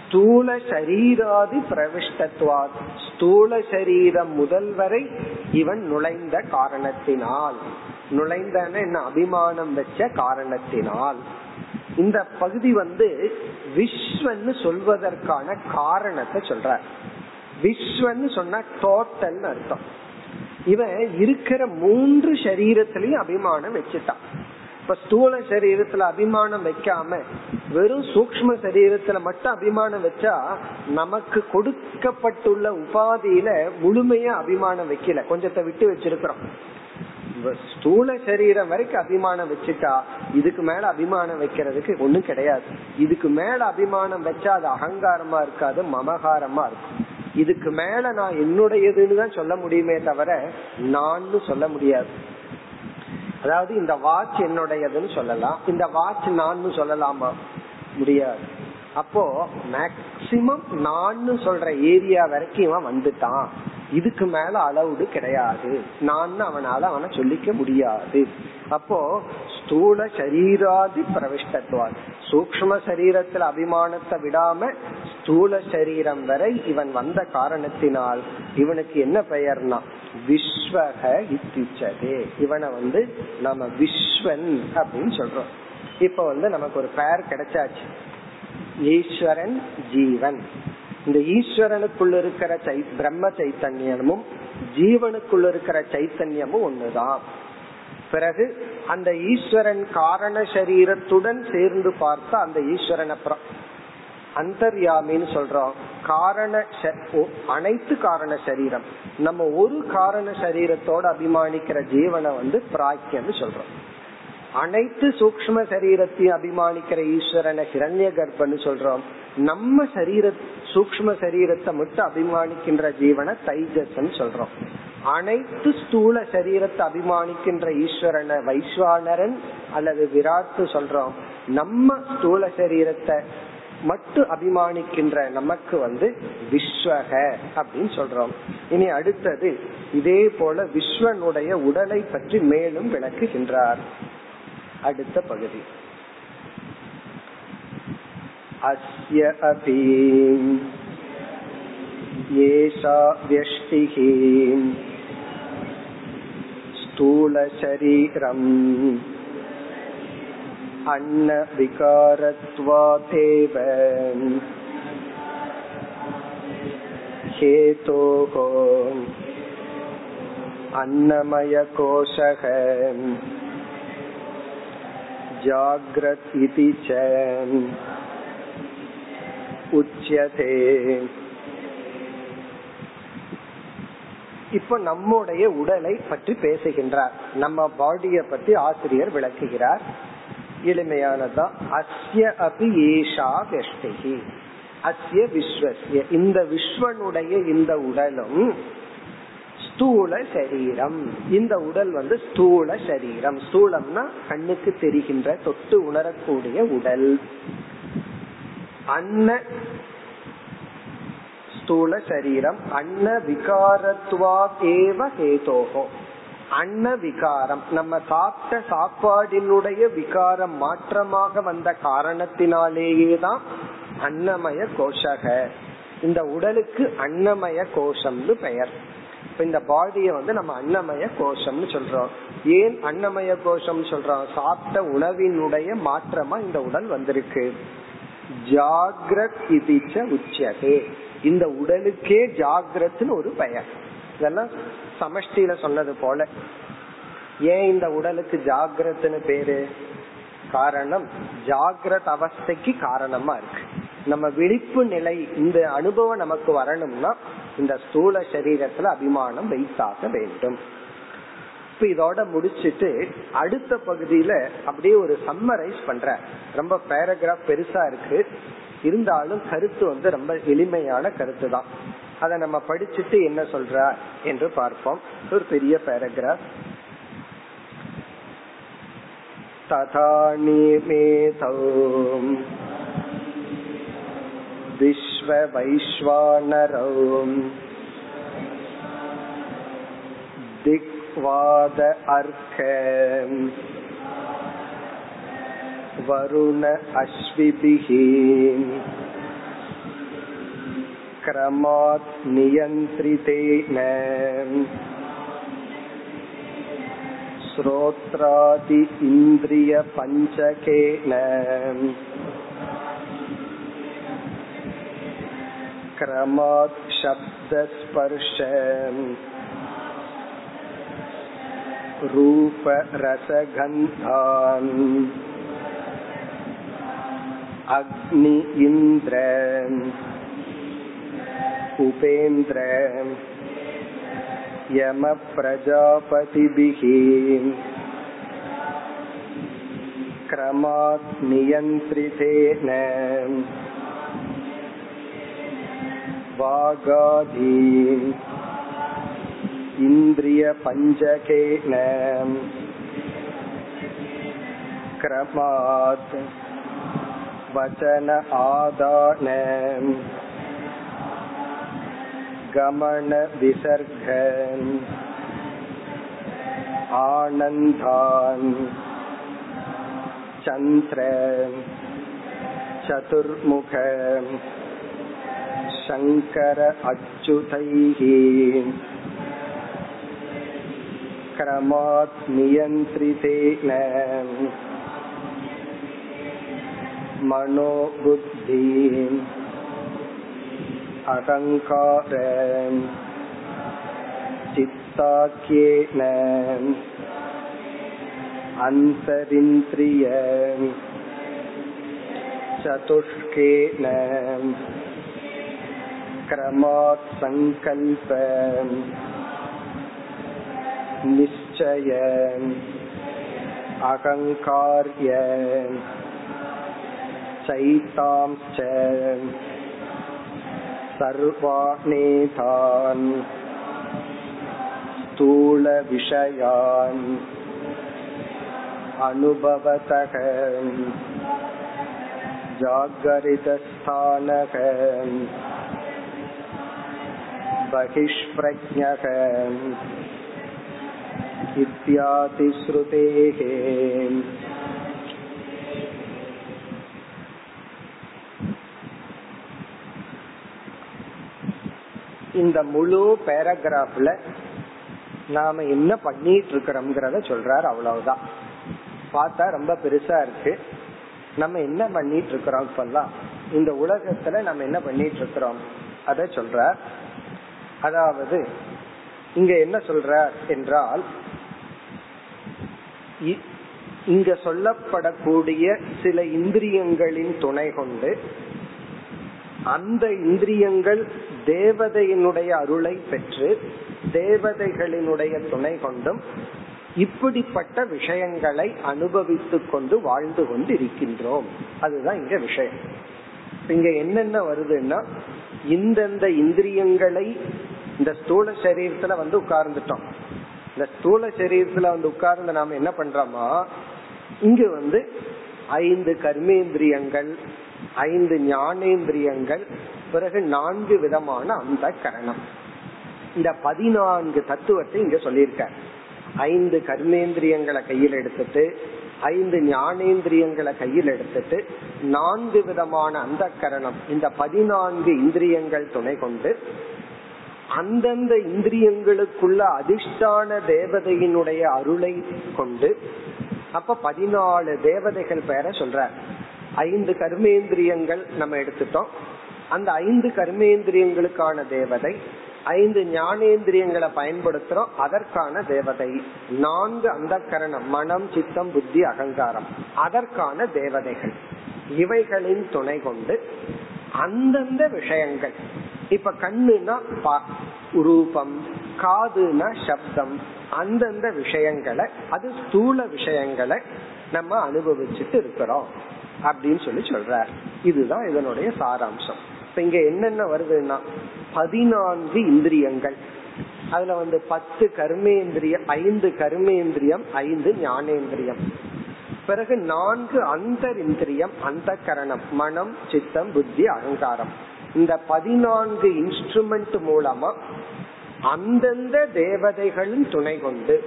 ஸ்தூல சரீராதி பிரவிஷ்டத்வாத் ஸ்தூல சரீரம் முதல் வரை இவன் நுழைந்த காரணத்தினால். நுழைந்தன என்ன? அபிமானம் வச்ச காரணத்தினால். இந்த பகுதி வந்து விஸ்வன்னு சொல்வதற்கான காரணத்தை சொல்ற விஸ்வன்னு சொன்னா டோட்டல் அர்த்தம். இவன் இருக்கிற மூன்று சரீரத்திலையும் அபிமானம் வச்சுட்டான். இப்ப ஸ்தூல சரீரத்துல அபிமானம் வைக்காம வெறும் சூக்ம சரீரத்துல மட்டும் அபிமானம் வச்சா நமக்கு கொடுக்கப்பட்டுள்ள உபாதியில முழுமையா அபிமானம் வைக்கல. கொஞ்சத்தை விட்டு வச்சிருக்கிறோம். ஸ்தூல சரீரம் வரைக்கும் அபிமானம் வச்சுட்டா இதுக்கு மேல அபிமானம் வைக்கிறதுக்கு ஒண்ணும் கிடையாது. இதுக்கு மேல அபிமானம் வச்சா அது அகங்காரமா இருக்காது மமகாரமா இருக்கும். இதுக்கு மேல நான் என்னுடையதுன்னு தான் சொல்ல முடியுமே தவிர நான் சொல்ல முடியாது. அதாவது இந்த வாட்ச் என்னுடையதுன்னு சொல்லலாம். இந்த வாட்ச் நான் சொல்லலாமா? முடியாது. அப்போ மேக்சிமம் நான் சொல்ற ஏரியா வரைக்கும் இவன் வந்துட்டான். இதுக்கு மேல அளவுடு கிடையாது. நான் அவனால அவனை சொல்லிக்க முடியாது. அப்போ ஸ்தூல சரீராதி பிரவிஷ்டத்துவான். சூக்ம சரீரத்தில் அபிமானத்தை விடாம ஸ்தூல சரீரம் வரை இவன் வந்த காரணத்தினால் இவனுக்கு என்ன பெயர்னா விஸ்வக இத்திச்சதே. இவனை வந்து நம்ம விஸ்வன் அப்படின்னு சொல்றோம். இப்ப வந்து நமக்கு ஒரு பெயர் கிடைச்சாச்சு. ஈஸ்வரன் ஜீவன். இந்த ஈஸ்வரனுக்குள்ள இருக்கிற சை பிரம்ம சைத்தன்யமும் ஜீவனுக்குள்ள இருக்கிற சைத்தன்யமும் ஒண்ணுதான். பிறகு அந்த ஈஸ்வரன் காரண சரீரத்துடன் சேர்ந்து பார்த்தா அந்த ஈஸ்வரனை அந்தர்யாமின்னு சொல்றோம். காரண அனைத்து காரண சரீரம். நம்ம ஒரு காரண சரீரத்தோட அபிமானிக்கிற ஜீவனை வந்து பிராக்கியம்னு சொல்றோம். அனைத்து சூக்ம சரீரத்தையும் அபிமானிக்கிற ஈஸ்வரனை ஹிரண்ய கர்ப்பன்னு சொல்றோம். நம்ம சரீர சூக்ம சரீரத்தை மட்டும் அபிமானிக்கின்ற ஜீவனை தைஜஸ்ன்னு சொல்றோம். அனைத்து ஸ்தூல சரீரத்தை அபிமானிக்கின்ற ஈஸ்வரனை வைஸ்வானரன் அல்லது விராட்டு சொல்றோம். நம்ம ஸ்தூல சரீரத்தை மட்டும் அபிமானிக்கின்ற நமக்கு வந்து விஸ்வக அப்படின்னு சொல்றோம். இனி அடுத்தது இதே போல விஸ்வனுடைய உடலை பற்றி மேலும் விளக்குகின்றார். அடுத்த பகுதி अस्य अपि एषा व्यष्टिः स्थूलशरीरम् अन्नविकारत्वादेव हेतोः अन्नमयकोशः जाग्रत् इति च உச்சியதே இப்ப நம்முடைய உடலை பற்றி பேசுகின்றார் நம்ம பாடிய பத்தி ஆசிரியர் விளக்குகிறார் எளிமையானதான் அஸ்ய அபி ஏஷா வெஷ்டிகி அஸ்ய விஸ்வசிய இந்த விஸ்வனுடைய இந்த உடலும் ஸ்தூல சரீரம். இந்த உடல் வந்து ஸ்தூல சரீரம். ஸ்தூலம்னா கண்ணுக்கு தெரிகின்ற தொட்டு உணரக்கூடிய உடல். அன்ன ஸ்தூல சரீரம். அன்ன விகாரத்வா ஏவ ஹேதோகோ அன்ன விகாரம். நம்ம சாப்பிட்ட சாப்பாடினுடைய விகாரம் மாற்றமாக வந்த காரணத்தினாலேயே தான் அன்னமய கோஷக. இந்த உடலுக்கு அன்னமய கோஷம்னு பெயர். இப்ப இந்த பாடிய வந்து நம்ம அன்னமய கோஷம்னு சொல்றோம். ஏன் அன்னமய கோஷம் சொல்றோம்? சாப்பிட்ட உணவினுடைய மாற்றமா இந்த உடல் வந்திருக்கு. ஜாகிரத் இதிச்ச உச்சதே. இந்த உடலுக்கே ஜாகிரத்னு ஒரு பெயர். இதெல்லாம் சமஷ்டியில சொன்னது போல. ஏன் இந்த உடலுக்கு ஜாகிரத்னு பேரு? காரணம் ஜாகிரத அவஸ்தைக்கு காரணமா இருக்கு. நம்ம விழிப்பு நிலை இந்த அனுபவம் நமக்கு வரணும்னா இந்த ஸ்தூல சரீரத்துல அபிமானம் வைத்தாக வேண்டும் இப்ப இதோட முடிச்சிட்டு அடுத்த பகுதியில அப்படியே ஒரு சம்மரைஸ் பண்ற ரொம்ப பேராகிராஃப் பெருசா இருக்கு இருந்தாலும் கருத்து வந்து ரொம்ப எளிமையான கருத்து தான் அதை நம்ம படிச்சுட்டு என்ன சொல்ற என்று பார்ப்போம் ஒரு பெரிய பேராகிராஃப் तथा निमेतौ विश्ववैश्वानरौ दिक्वाद अर्क वरुण अश्विभिः क्रमात् नियन्त्रितेन श्रोत्रादि इन्द्रियपञ्चकेन क्रमात् शब्दस्पर्श रूपरसगन्धान् अग्नि इन्द्र उपेन्द्र यमप्रजापतिभिः क्रमात् नियन्त्रितेन वागाधी इन्द्रियपञ्चकेन क्रमात् वचन आदान गमनविसर्ग आनन्दान् चन्द्र चतुर्मुख शङ्कर अच्युतैः क्रमात् नियन्त्रितेन मनोबुद्धि अहङ्कार चित्ताख्येन अन्तरिन्द्रिय चतुष्केन क्रमात् सङ्कल्प निश्चय अहङ्कार्य चैतांश्च सर्वाणेतान् स्थूलविषयान् अनुभवतः जागरितस्थानः बहिष्प्रज्ञः इत्यादि श्रुतेः இந்த முழு பேராகிராஃப்ல நாம என்ன பண்ணிட்டு இருக்கிறோம்ங்கிறத சொல்றாரு அவ்வளவுதான் பார்த்தா ரொம்ப பெருசா இருக்கு நம்ம என்ன பண்ணிட்டு இருக்கிறோம் இப்பெல்லாம் இந்த உலகத்துல நம்ம என்ன பண்ணிட்டு இருக்கிறோம் அத சொல்ற அதாவது இங்க என்ன சொல்ற என்றால் இங்க சொல்லப்படக்கூடிய சில இந்திரியங்களின் துணை கொண்டு அந்த இந்திரியங்கள் தேவதையினுடைய அருளை பெற்று தேவதைகளினுடைய துணை கொண்டும் இப்படிப்பட்ட விஷயங்களை அனுபவித்துக் கொண்டு வாழ்ந்து கொண்டு இருக்கின்றோம் அதுதான் இங்க விஷயம். இங்க என்னென்ன வருதுன்னா இந்தந்த இந்திரியங்களை இந்த ஸ்தூல சரீரத்துல வந்து உட்கார்ந்துட்டோம். இந்த ஸ்தூல சரீரத்துல வந்து உட்கார்ந்து நாம என்ன பண்றோமா இங்க வந்து ஐந்து கர்மேந்திரியங்கள் ஐந்து ஞானேந்திரியங்கள் பிறகு நான்கு விதமான அந்த கரணம். இந்த பதினான்கு தத்துவத்தை இங்க சொல்லியிருக்க ஐந்து கர்மேந்திரியங்களை கையில் எடுத்துட்டு ஐந்து ஞானேந்திரியங்களை கையில் எடுத்துட்டு நான்கு விதமான அந்த கரணம் இந்த பதினான்கு இந்திரியங்கள் துணை கொண்டு அந்தந்த இந்திரியங்களுக்குள்ள அதிர்ஷ்டான தேவதையினுடைய அருளை கொண்டு அப்ப பதினாலு தேவதைகள் பெயரை சொல்ற ஐந்து கர்மேந்திரியங்கள் நம்ம எடுத்துட்டோம். அந்த ஐந்து கர்மேந்திரியங்களுக்கான தேவதை ஐந்து ஞானேந்திரியங்களை பயன்படுத்துறோம். அதற்கான தேவதை நான்கு அந்த கரணம் மனம் சித்தம் புத்தி அகங்காரம். அதற்கான தேவதைகள். இவைகளின் துணை கொண்டு அந்தந்த விஷயங்கள் இப்ப கண்ணுனா ரூபம் காதுனா சப்தம். அந்தந்த விஷயங்களை அது ஸ்தூல விஷயங்களை நம்ம அனுபவிச்சுட்டு இருக்கிறோம். அப்படின்னு சொல்லி சொல்றார். இதுதான் இதனுடைய சாராம்சம். இப்ப இங்க என்னென்ன வருதுன்னா பதினான்கு இந்திரியங்கள். அதுல வந்து பத்து கர்மேந்திரியம் ஐந்து கர்மேந்திரியம் ஐந்து ஞானேந்திரியம். பிறகு நான்கு அந்த இந்திரியம் அந்த கரணம் மனம் சித்தம் புத்தி அகங்காரம். இந்த பதினான்கு இன்ஸ்ட்ருமெண்ட் மூலமா அந்தந்த தேவதைகளின் துணை கொண்டு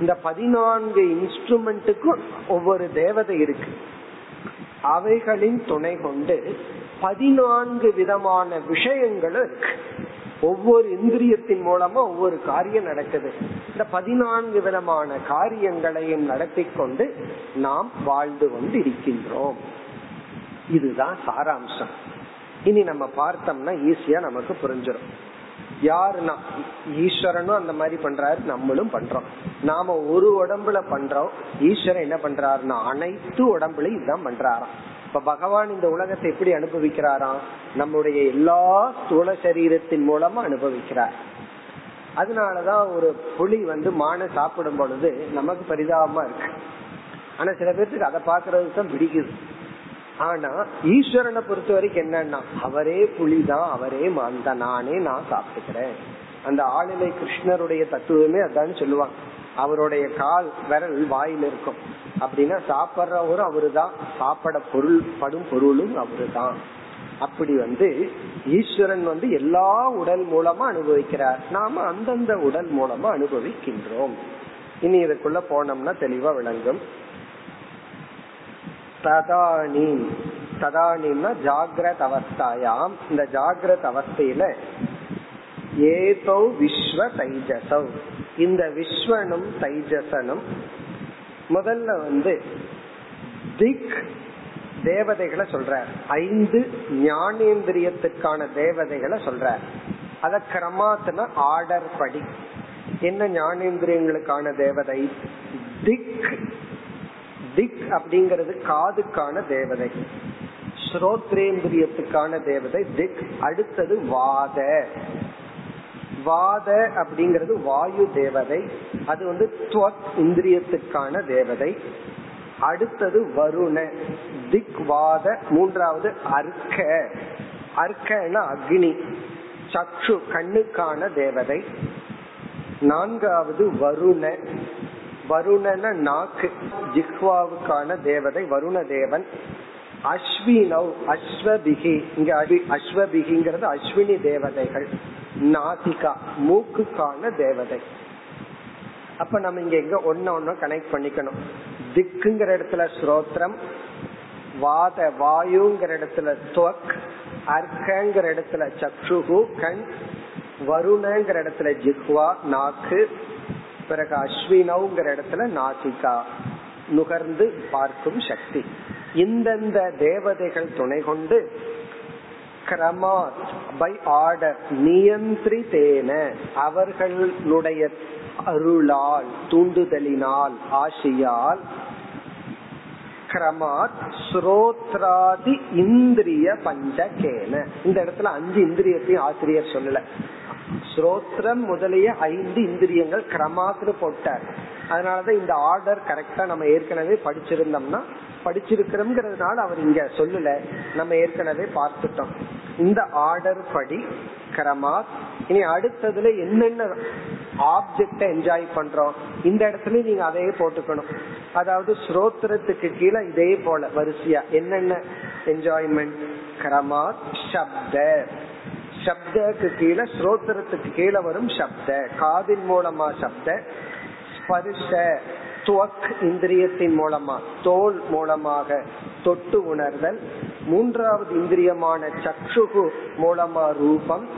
இந்த பதினான்கு இன்ஸ்ட்ருமெண்ட்டுக்கும் ஒவ்வொரு தேவதை இருக்கு. அவைகளின் துணை கொண்டு பதினான்கு விதமான விஷயங்களும் இருக்கு. ஒவ்வொரு இந்திரியத்தின் மூலமா ஒவ்வொரு காரியம் நடக்குது. இந்த பதினான்கு விதமான காரியங்களையும் நடத்தி கொண்டு நாம் வாழ்ந்து கொண்டு இருக்கின்றோம் இதுதான் சாராம்சம். இனி நம்ம பார்த்தோம்னா ஈஸியா நமக்கு புரிஞ்சிடும் யாருன்னா ஈஸ்வரனும் அந்த மாதிரி பண்றாரு நம்மளும் பண்றோம். நாம ஒரு உடம்புல பண்றோம் ஈஸ்வரன் என்ன பண்றாருன்னா அனைத்து உடம்புலையும் இதுதான் பண்றாராம். இப்ப பகவான் இந்த உலகத்தை எப்படி அனுபவிக்கிறாராம்? நம்முடைய எல்லா ஸ்தூல சரீரத்தின் மூலமா அனுபவிக்கிறார். அதனாலதான் ஒரு புலி வந்து மானை சாப்பிடும் பொழுது நமக்கு பரிதாபமா இருக்கு. ஆனா சில பேர்த்துக்கு அதை பாக்குறதுக்கு தான் பிடிக்குது. ஆனா ஈஸ்வரனை பொறுத்த வரைக்கும் என்னன்னா அவரே புலிதான் அவரே அந்த நானே நான் சாப்பிட்டுக்கிறேன். அந்த ஆளிலை கிருஷ்ணருடைய தத்துவமே அதான் சொல்லுவாங்க. அவருடைய கால் விரல் வாயில் இருக்கும். அப்படின்னா சாப்பிட்றவரும் அவரு தான் சாப்பிட பொருள் படும் பொருளும் அவரு தான் அப்படி வந்து ஈஸ்வரன் வந்து எல்லா உடல் மூலமா அனுபவிக்கிறார். நாம அந்தந்த உடல் மூலமா அனுபவிக்கின்றோம். இனி இதுக்குள்ள போனோம்னா தெளிவா விளங்கும். ததானீம். ததானீம்னா ஜாகிரத அவஸ்தாயாம். இந்த ஜாகிரத அவஸ்தையில ஏதோ விஸ்வ தைஜசவ் இந்த விஸ்வனும் தைஜசனும் முதல்ல வந்து திக் தேவதைகளை சொல்ற ஐந்து ஞானேந்திரியத்துக்கான தேவதைகளை சொல்ற அத கிரமாத்தன ஆர்டர் படி. என்ன ஞானேந்திரியங்களுக்கான தேவதை? திக் திக் அப்படிங்கிறது காதுக்கான தேவதை. ஸ்ரோத்ரேந்திரியத்துக்கான தேவதை திக். அடுத்தது வாத. வாத அப்படிங்கிறது வாயு தேவதை. அது வந்து துவக் இந்திரியத்துக்கான தேவதை. அடுத்தது வருண. திக் வாத. மூன்றாவது அர்க்க. அர்க்கன அக்னி. சக்ஷு கண்ணுக்கான தேவதை. நான்காவது வருண. வருணன நாக்கு ஜிஹ்வாவுக்கான தேவதை வருண தேவன் அஸ்வினவ் அஸ்வபிகி இங்க அஸ்வபிகிங்கிறது அஸ்வினி தேவதைகள். நாசிகா மூக்குக்கான தேவதை. அப்ப நம்ம இங்க எங்க ஒன்னு ஒன்னு கனெக்ட் பண்ணிக்கணும். திக்குங்கிற இடத்துல ஸ்ரோத்ரம் வாத வாயுங்கிற இடத்துல துவக் அர்க்கங்கிற இடத்துல சக்ஷுகு கண் வருணங்கிற இடத்துல ஜிஹ்வா நாக்கு பிறகு அஸ்வினவுங்கிற இடத்துல நாசிகா நுகர்ந்து பார்க்கும் சக்தி. இந்தந்த தேவதைகள் துணை கொண்டு கிரமாத் பை ஆர்டர் நியந்திரித்தேன. அவர்களுடைய அருளால் தூண்டுதலினால் ஆசியால் கிரமாத் ஸ்ரோத்ராதி இந்திரிய பஞ்சகேன. இந்த இடத்துல அஞ்சு இந்திரியத்தையும் ஆசிரியர் சொல்லல. ஸ்ரோத்ரம் முதலிய ஐந்து இந்திரியங்கள் கிரமாத்னு போட்டார். அதனாலதான் இந்த ஆர்டர் கரெக்டா நம்ம ஏற்கனவே படிச்சிருந்தோம்னா படிச்சிருக்கிறோம்ங்கிறதுனால அவர் இங்க சொல்லல. நம்ம ஏற்கனவே பார்த்துட்டோம். இந்த ஆர்டர் படி கிரமாத் இனி அடுத்ததுல என்னென்ன ஆப்ஜெக்ட என்ஜாய் பண்றோம்? இந்த இடத்துல நீங்க அதையே போட்டுக்கணும். அதாவது ஸ்ரோத்திரத்துக்கு கீழே இதே போல வரிசையா. என்னென்ன என்ஜாய்மெண்ட் கிரமாத் சப்த. சப்தக்கு கீழே ஸ்ரோத்திரத்துக்கு கீழே வரும் சப்த. காதின் மூலமா சப்த ஸ்பர்ஷ துவக் இந்திரியத்தின் மூலமா தோல் மூலமாக தொட்டு உணர்தல். மூன்றாவது இந்திரியமான சக்ஷுகு மூலமா ரூபம்.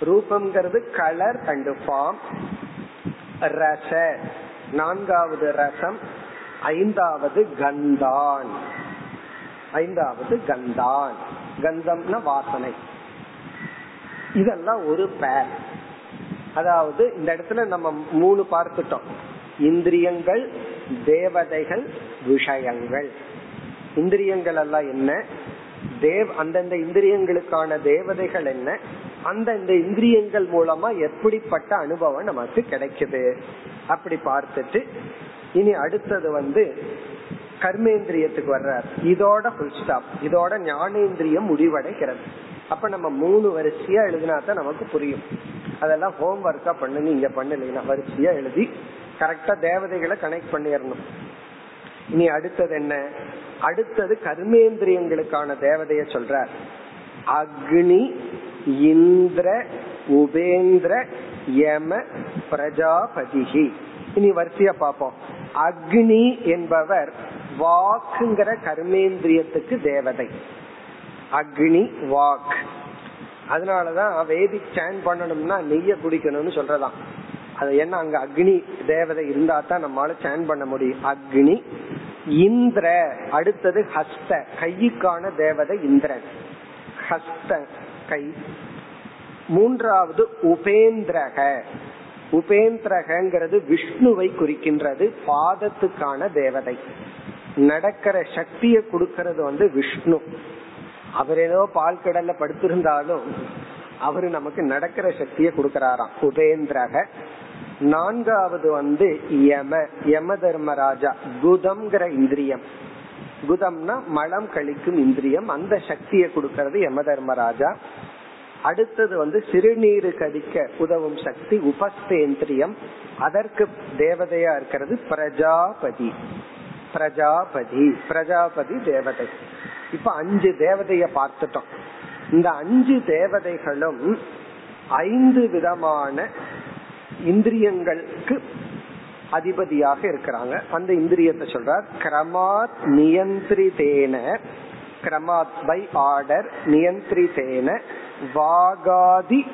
ரூபம்ங்கிறது கலர் அண்ட் ஃபார்ம் ரச நான்காவது ரசம். ஐந்தாவது கந்தான். ஐந்தாவது கந்தான். கந்தம்னா வாசனை. இதெல்லாம் ஒரு பேர் அதாவது இந்த இடத்துல நம்ம மூணு பார்த்துட்டோம் இந்திரியங்கள் தேவதைகள் விஷயங்கள். இந்திரியங்கள் எல்லாம் என்ன? தேவ் அந்தந்த இந்திரியங்களுக்கான தேவதைகள் என்ன? அந்தந்த இந்திரியங்கள் மூலமா எப்படிப்பட்ட அனுபவம் நமக்கு கிடைக்குது? அப்படி பார்த்துட்டு இனி அடுத்தது வந்து கர்மேந்திரியத்துக்கு வர்றார். இதோட ஃபுல் ஸ்டாப் இதோட ஞானேந்திரியம் முடிவடைகிறது. அப்ப நம்ம மூணு வரிசையா எழுதினா தான் நமக்கு புரியும். அதெல்லாம் ஹோம் ஒர்க்கா பண்ணு இங்க பண்ணலாம் வரிசையா எழுதி கரெக்டா தேவதைகளை கனெக்ட் பண்ணிடணும். இனி அடுத்தது என்ன? அடுத்தது கர்மேந்திரியங்களுக்கான தேவதைய சொல்ற. அக்னி இந்திர உபேந்திர யம பிரஜாபதிகி இனி வரிசையா பார்ப்போம். அக்னி என்பவர் வாக்குங்கிற கர்மேந்திரியத்துக்கு தேவதை. அக்னி வாக். அதனாலதான் வேதிக் சேன் பண்ணணும்னா நெய்ய குடிக்கணும்னு சொல்றதாம் அது என்ன அங்க அக்னி தேவதை இருந்தா தான் நம்மளால சேன் பண்ண முடியும். அக்னி இந்திர அடுத்தது ஹஸ்த கையுக்கான தேவதை இந்திரன் ஹஸ்த கை. மூன்றாவது உபேந்திரக. உபேந்திரகங்கிறது விஷ்ணுவை குறிக்கின்றது பாதத்துக்கான தேவதை. நடக்கிற சக்தியை கொடுக்கறது வந்து விஷ்ணு. அவர் ஏதோ பால் கடல்ல படுத்திருந்தாலும் அவரு நமக்கு நடக்கிற சக்தியை கொடுக்கிறாராம். உபேந்திரக நான்காவது வந்து யம யம தர்மராஜா குதம்ங்கிற இந்திரியம். குதம்னா மலம் கழிக்கும் இந்திரியம் அந்த சக்தியை கொடுக்கறது யம தர்மராஜா. அடுத்தது வந்து சிறுநீரு கடிக்க உதவும் சக்தி உபஸ்தேந்திரியம். அதற்கு தேவதையா இருக்கிறது பிரஜாபதி. பிரஜாபதி பிரஜாபதி தேவதை. இப்ப அஞ்சு தேவதைய பார்த்துட்டோம். இந்த அஞ்சு தேவதைகளும் ஐந்து விதமான இந்திரியங்களுக்கு அதிபதியாக இருக்கிறாங்க. அந்த இந்திரியத்தை சொல்றார். கிரமாத் நியந்திரிதேன கிரமாத் பை ஆர்டர் நியந்திரிதேன வாகாதி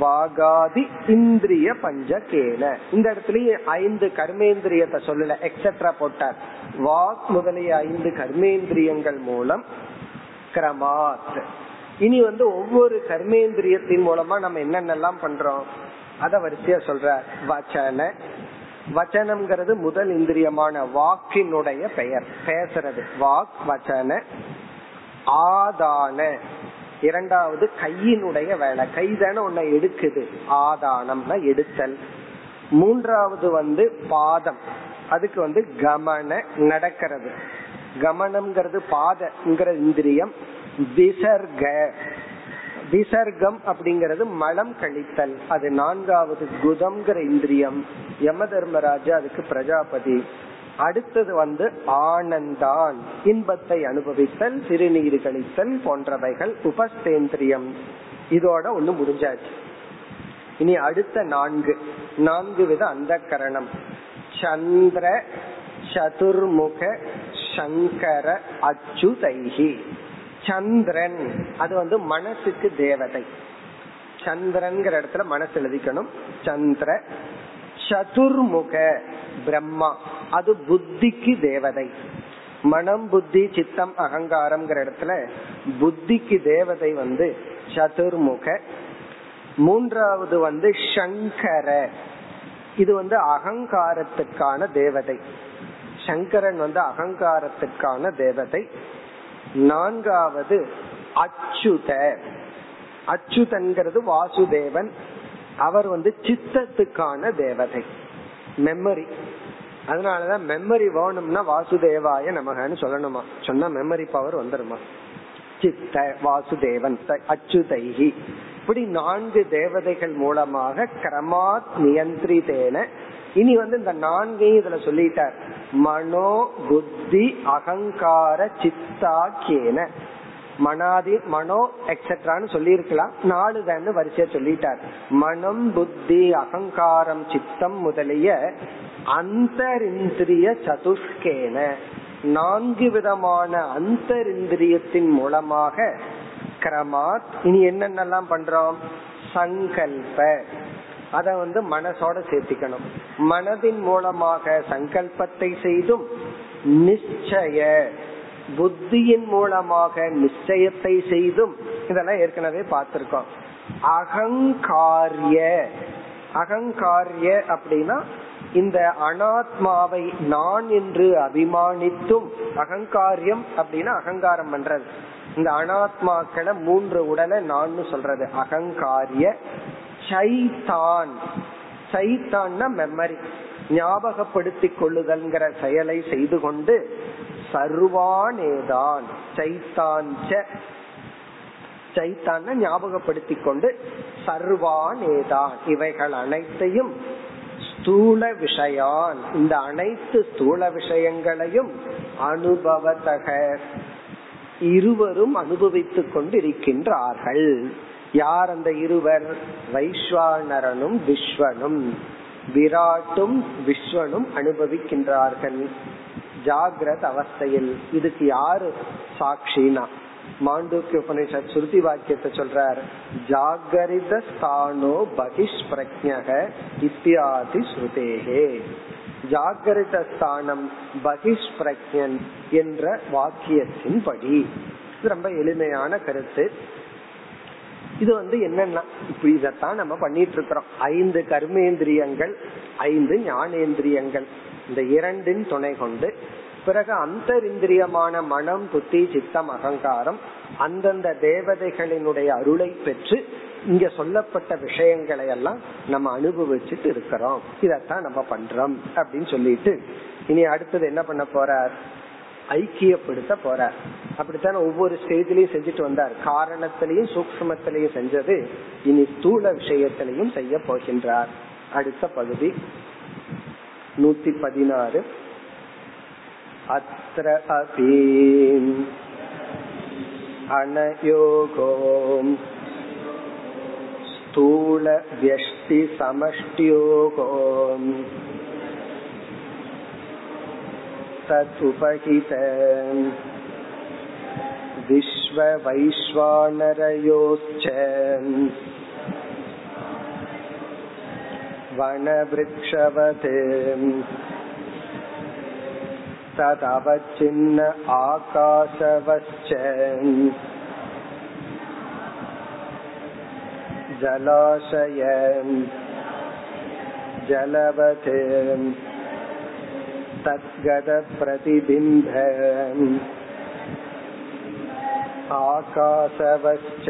வாகாதி இந்திரிய பஞ்சகேன. இந்த இடத்துலயே ஐந்து கர்மேந்திரியத்தை சொல்லல எக்ஸெட்ரா போட்டார். வாக் முதலிய ஐந்து கர்மேந்திரியங்கள் மூலம் கிரமாத். இனி வந்து ஒவ்வொரு கர்மேந்திரியத்தின் மூலமா நம்ம என்னென்னலாம் பண்றோம்? அத வரிசையா சொல்ற. வச்சன. வச்சனம்ங்கிறது முதல் இந்திரியமான வாக்கினுடைய பெயர். பேசுறது. வாக் வச்சன. ஆதான. இரண்டாவது கையினுடைய வேலை. கை தானே உன்னை எடுக்குது. ஆதானம்னா எடுத்தல். மூன்றாவது வந்து பாதம். அதுக்கு வந்து கமன நடக்கிறது. கமனம்ங்கிறது பாதங்கிற இந்திரியம் விசர்க. விசர்க்கம் அப்படிங்கிறது மலம் கழித்தல். அது நான்காவது குதம்ங்கிற இந்திரியம். யம தர்மராஜா அதுக்கு பிரஜாபதி. அடுத்தது வந்து ஆனந்தான். இன்பத்தை அனுபவித்தல் சிறுநீர் கழித்தல் போன்றவைகள் உபஸ்தேந்திரியம். இதோட ஒண்ணு முடிஞ்சாச்சு. இனி அடுத்த நான்கு. நான்கு வித அந்த கரணம் சந்திர சதுர்முக சங்கர அச்சுதைகி சந்திரன் அது வந்து மனசுக்கு தேவதை. சந்திரன்கிற இடத்துல மனசு எழுதிக்கணும். சந்திர சதுர்முக பிரம்மா அது புத்திக்கு தேவதை. மனம் புத்தி சித்தம் அகங்காரம்ங்கிற இடத்துல புத்திக்கு தேவதை வந்து சதுர்முக. மூன்றாவது வந்து சங்கர இது வந்து அகங்காரத்துக்கான தேவதை. சங்கரன் வந்து அகங்காரத்துக்கான தேவதை. நான்காவது அச்சுத. அச்சுதன்கிறது வாசுதேவன். அவர் வந்து சித்தத்துக்கான தேவதை. மெமரி அதனாலதான் மெமரி வேணும்னா வாசுதேவாய நமகன்னு சொல்லணுமா? சொன்னா மெமரி பவர் வந்துருமா? சித்த வாசுதேவன் அச்சுதைகி இப்படி நான்கு தேவதைகள் மூலமாக கிரமாத் நியந்திரிதேன. இனி வந்து இந்த நான்கையும் இதுல சொல்லிட்டார். மனோ புத்தி அகங்கார சித்தாக்கியன மனாதி மனோ எக்ஸெட்ரான்னு சொல்லியிருக்கலாம். நாலு தான் வரிசையா சொல்லிட்டார். மனம் புத்தி அகங்காரம் சித்தம் முதலிய அந்தரிந்திரிய சதுஷ்கேன. நான்கு விதமான அந்தரிந்திரியத்தின் மூலமாக கிரமாத் இனி என்னென்னலாம் பண்றோம்? சங்கல்ப. அத வந்து மனசோட சேர்த்திக்கணும். மனதின் மூலமாக சங்கல்பத்தை செய்தும் நிச்சய புத்தியின் மூலமாக நிச்சயத்தை செய்தும் இதெல்லாம் ஏற்கனவே பார்த்திருக்கோம். அகங்காரிய. அகங்காரிய அப்படின்னா இந்த அனாத்மாவை நான் என்று அபிமானித்தும் அகங்காரியம் அப்படின்னா அகங்காரம் பண்றது. இந்த அனாத்மாக்களை மூன்று உடலை நான் சொல்றது. அகங்காரிய சைத்தான். சைத்தான்னா மெமரி ஞாபகப்படுத்திக் கொள்ளுதல்ங்கிற செயலை செய்து கொண்டு சர்வானேதான். சைத்தான் சைத்தான ஞாபகப்படுத்திக் கொண்டு சர்வானேதான். இவைகள் அனைத்தையும் ஸ்தூல விஷயான். இந்த அனைத்து ஸ்தூல விஷயங்களையும் அனுபவத்தக. இருவரும் அனுபவித்துக் கொண்டிருக்கின்றார்கள். யார் அந்த இருவர்? வைஸ்வானரனும் விஸ்வனும். விராட்டும் விஸ்வனும் அனுபவிக்கின்றார்கள். ஜாகிரத அவஸ்தையில். இதுக்கு யாரு சாட்சினா? மாண்டூக்கிய உபனிஷத் சுருதி வாக்கியத்தை சொல்றார் ஜாகரித ஸ்தானோ பகிஷ் பிரஜக இத்தியாதி ஸ்ருதேகே. ஜாகரித ஸ்தானம் பகிஷ் பிரஜன் என்ற வாக்கியத்தின் படி இது ரொம்ப எளிமையான கருத்து. இது வந்து என்னன்னா இப்ப இதத்தான் நம்ம பண்ணிட்டு இருக்கிறோம் ஐந்து கர்மேந்திரியங்கள் ஐந்து ஞானேந்திரியங்கள். இந்த இரண்டின் துணை கொண்டு பிறகு அந்தரிந்திரியமான மனம் புத்தி சித்தம் அகங்காரம் அந்தந்த தேவதைகளினுடைய அருளை பெற்று இங்க சொல்லப்பட்ட விஷயங்களை எல்லாம் நம்ம அனுபவிச்சுட்டு இருக்கிறோம். இதத்தான் நம்ம பண்றோம் அப்படின்னு சொல்லிட்டு இனி அடுத்தது என்ன பண்ண போறார்? ஐக்கியப்படுத்த போறார். அப்படித்தானே ஒவ்வொரு ஸ்டேஜ்லயும் செஞ்சுட்டு வந்தார். காரணத்திலையும் சூக்மத்திலையும் செஞ்சது இனி ஸ்தூல விஷயத்திலையும் செய்ய போகின்றார். அடுத்த பகுதி நூத்தி பதினாறு. अत्र अपि अनयोगो स्थूलव्यष्टिसमष्ट्योगो तदुपहित विश्ववैश्वानरयोश्च वनवृक्षवत् तदवच्छिन्न आकाशवश्च जलाशय जलवत् तद्गतप्रतिबिम्ब आकाशवश्च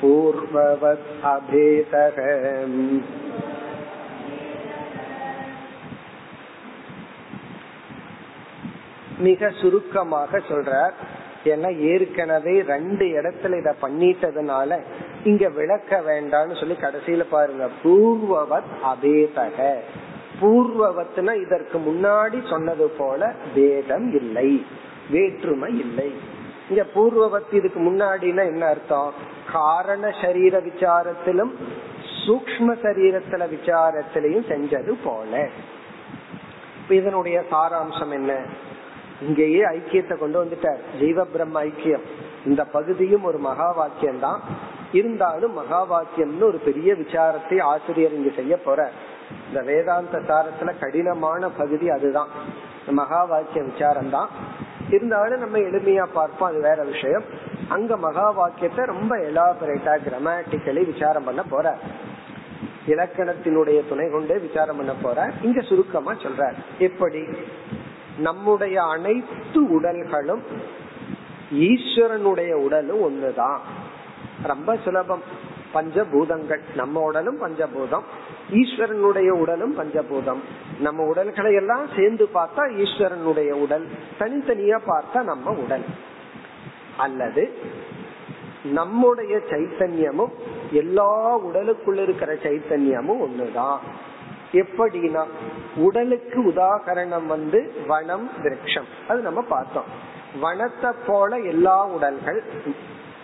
पूर्ववत् अभेदः மிக சுருக்கமாக சொல்றார். ஏன்னா ஏற்கனவே ரெண்டு இடத்துல இத பண்ணிட்டதுனால இங்க விளக்க வேண்டாம்னு சொல்லி கடைசியில பாருங்க. பூர்வவத் அபேதக. பூர்வவத்னா இதற்கு முன்னாடி சொன்னது போல பேதம் இல்லை வேற்றுமை இல்லை. இங்க பூர்வவத் இதுக்கு முன்னாடினா என்ன அர்த்தம்? காரண சரீர விசாரத்திலும் சூக்ம சரீரத்துல விசாரத்திலையும் செஞ்சது போல. இதனுடைய சாராம்சம் என்ன? இங்கேயே ஐக்கியத்தை கொண்டு வந்துட்டார். ஜீவ பிரம்ம ஐக்கியம். இந்த பகுதியும் ஒரு மகா வாக்கியம் தான் இருந்தாலும் மகா வாக்கியம்னு ஒரு பெரிய விசாரத்தை ஆசிரியர் இங்க செய்ய போற இந்த வேதாந்த சாரத்துல கடினமான பகுதி அதுதான். மகா வாக்கிய விசாரம் தான் இருந்தாலும் நம்ம எளிமையா பார்ப்போம் அது வேற விஷயம். அங்க மகா வாக்கியத்தை ரொம்ப எலாபரேட்டா கிராமட்டிக்கலி விசாரம் பண்ண போற இலக்கணத்தினுடைய துணை கொண்டே விசாரம் பண்ண போற இங்க சுருக்கமா சொல்ற எப்படி? நம்முடைய அனைத்து உடல்களும் ஈஸ்வரனுடைய உடலும் ஒண்ணுதான். ரொம்ப சுலபம். பஞ்சபூதங்கள். நம்ம உடலும் பஞ்சபூதம். ஈஸ்வரனுடைய உடலும் பஞ்சபூதம். நம்ம உடல்களை எல்லாம் சேர்ந்து பார்த்தா ஈஸ்வரனுடைய உடல். தனித்தனியா பார்த்தா நம்ம உடல். அல்லது நம்முடைய சைத்தன்யமும் எல்லா உடலுக்குள்ள இருக்கிற சைத்தன்யமும் ஒண்ணுதான். எப்படின்னா உடலுக்கு உதாகரணம் வந்து வனம் விரக்ஷம் அது நம்ம பார்த்தோம். வனத்தை போல எல்லா உடல்கள்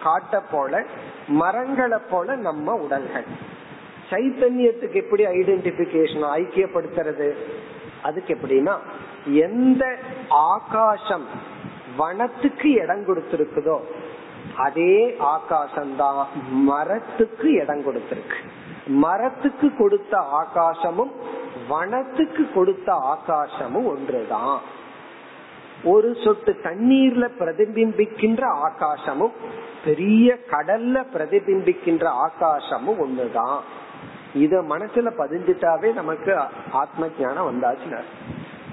காட்ட போல மரங்களை போல நம்ம உடல்கள். சைத்தன்யத்துக்கு எப்படி ஐடென்டிபிகேஷன் ஐக்கியப்படுத்துறது? அதுக்கு எப்படின்னா எந்த ஆகாசம் வனத்துக்கு இடம் கொடுத்திருக்குதோ அதே ஆகாசம்தான் மரத்துக்கு இடம் கொடுத்திருக்கு. மரத்துக்கு கொடுத்த ஆகாசமும் வனத்துக்கு கொடுத்த ஆகாசமும் ஒன்றுதான். ஒரு சொட்டு தண்ணீர்ல பிரதிபிம்பிக்கின்ற ஆகாசமும் பெரிய கடல்ல பிரதிபிம்பிக்கின்ற ஆகாசமும் ஒண்ணுதான் இத மனசுல பதிஞ்சிட்டாவே நமக்கு ஆத்ம ஞானம் வந்தாச்சு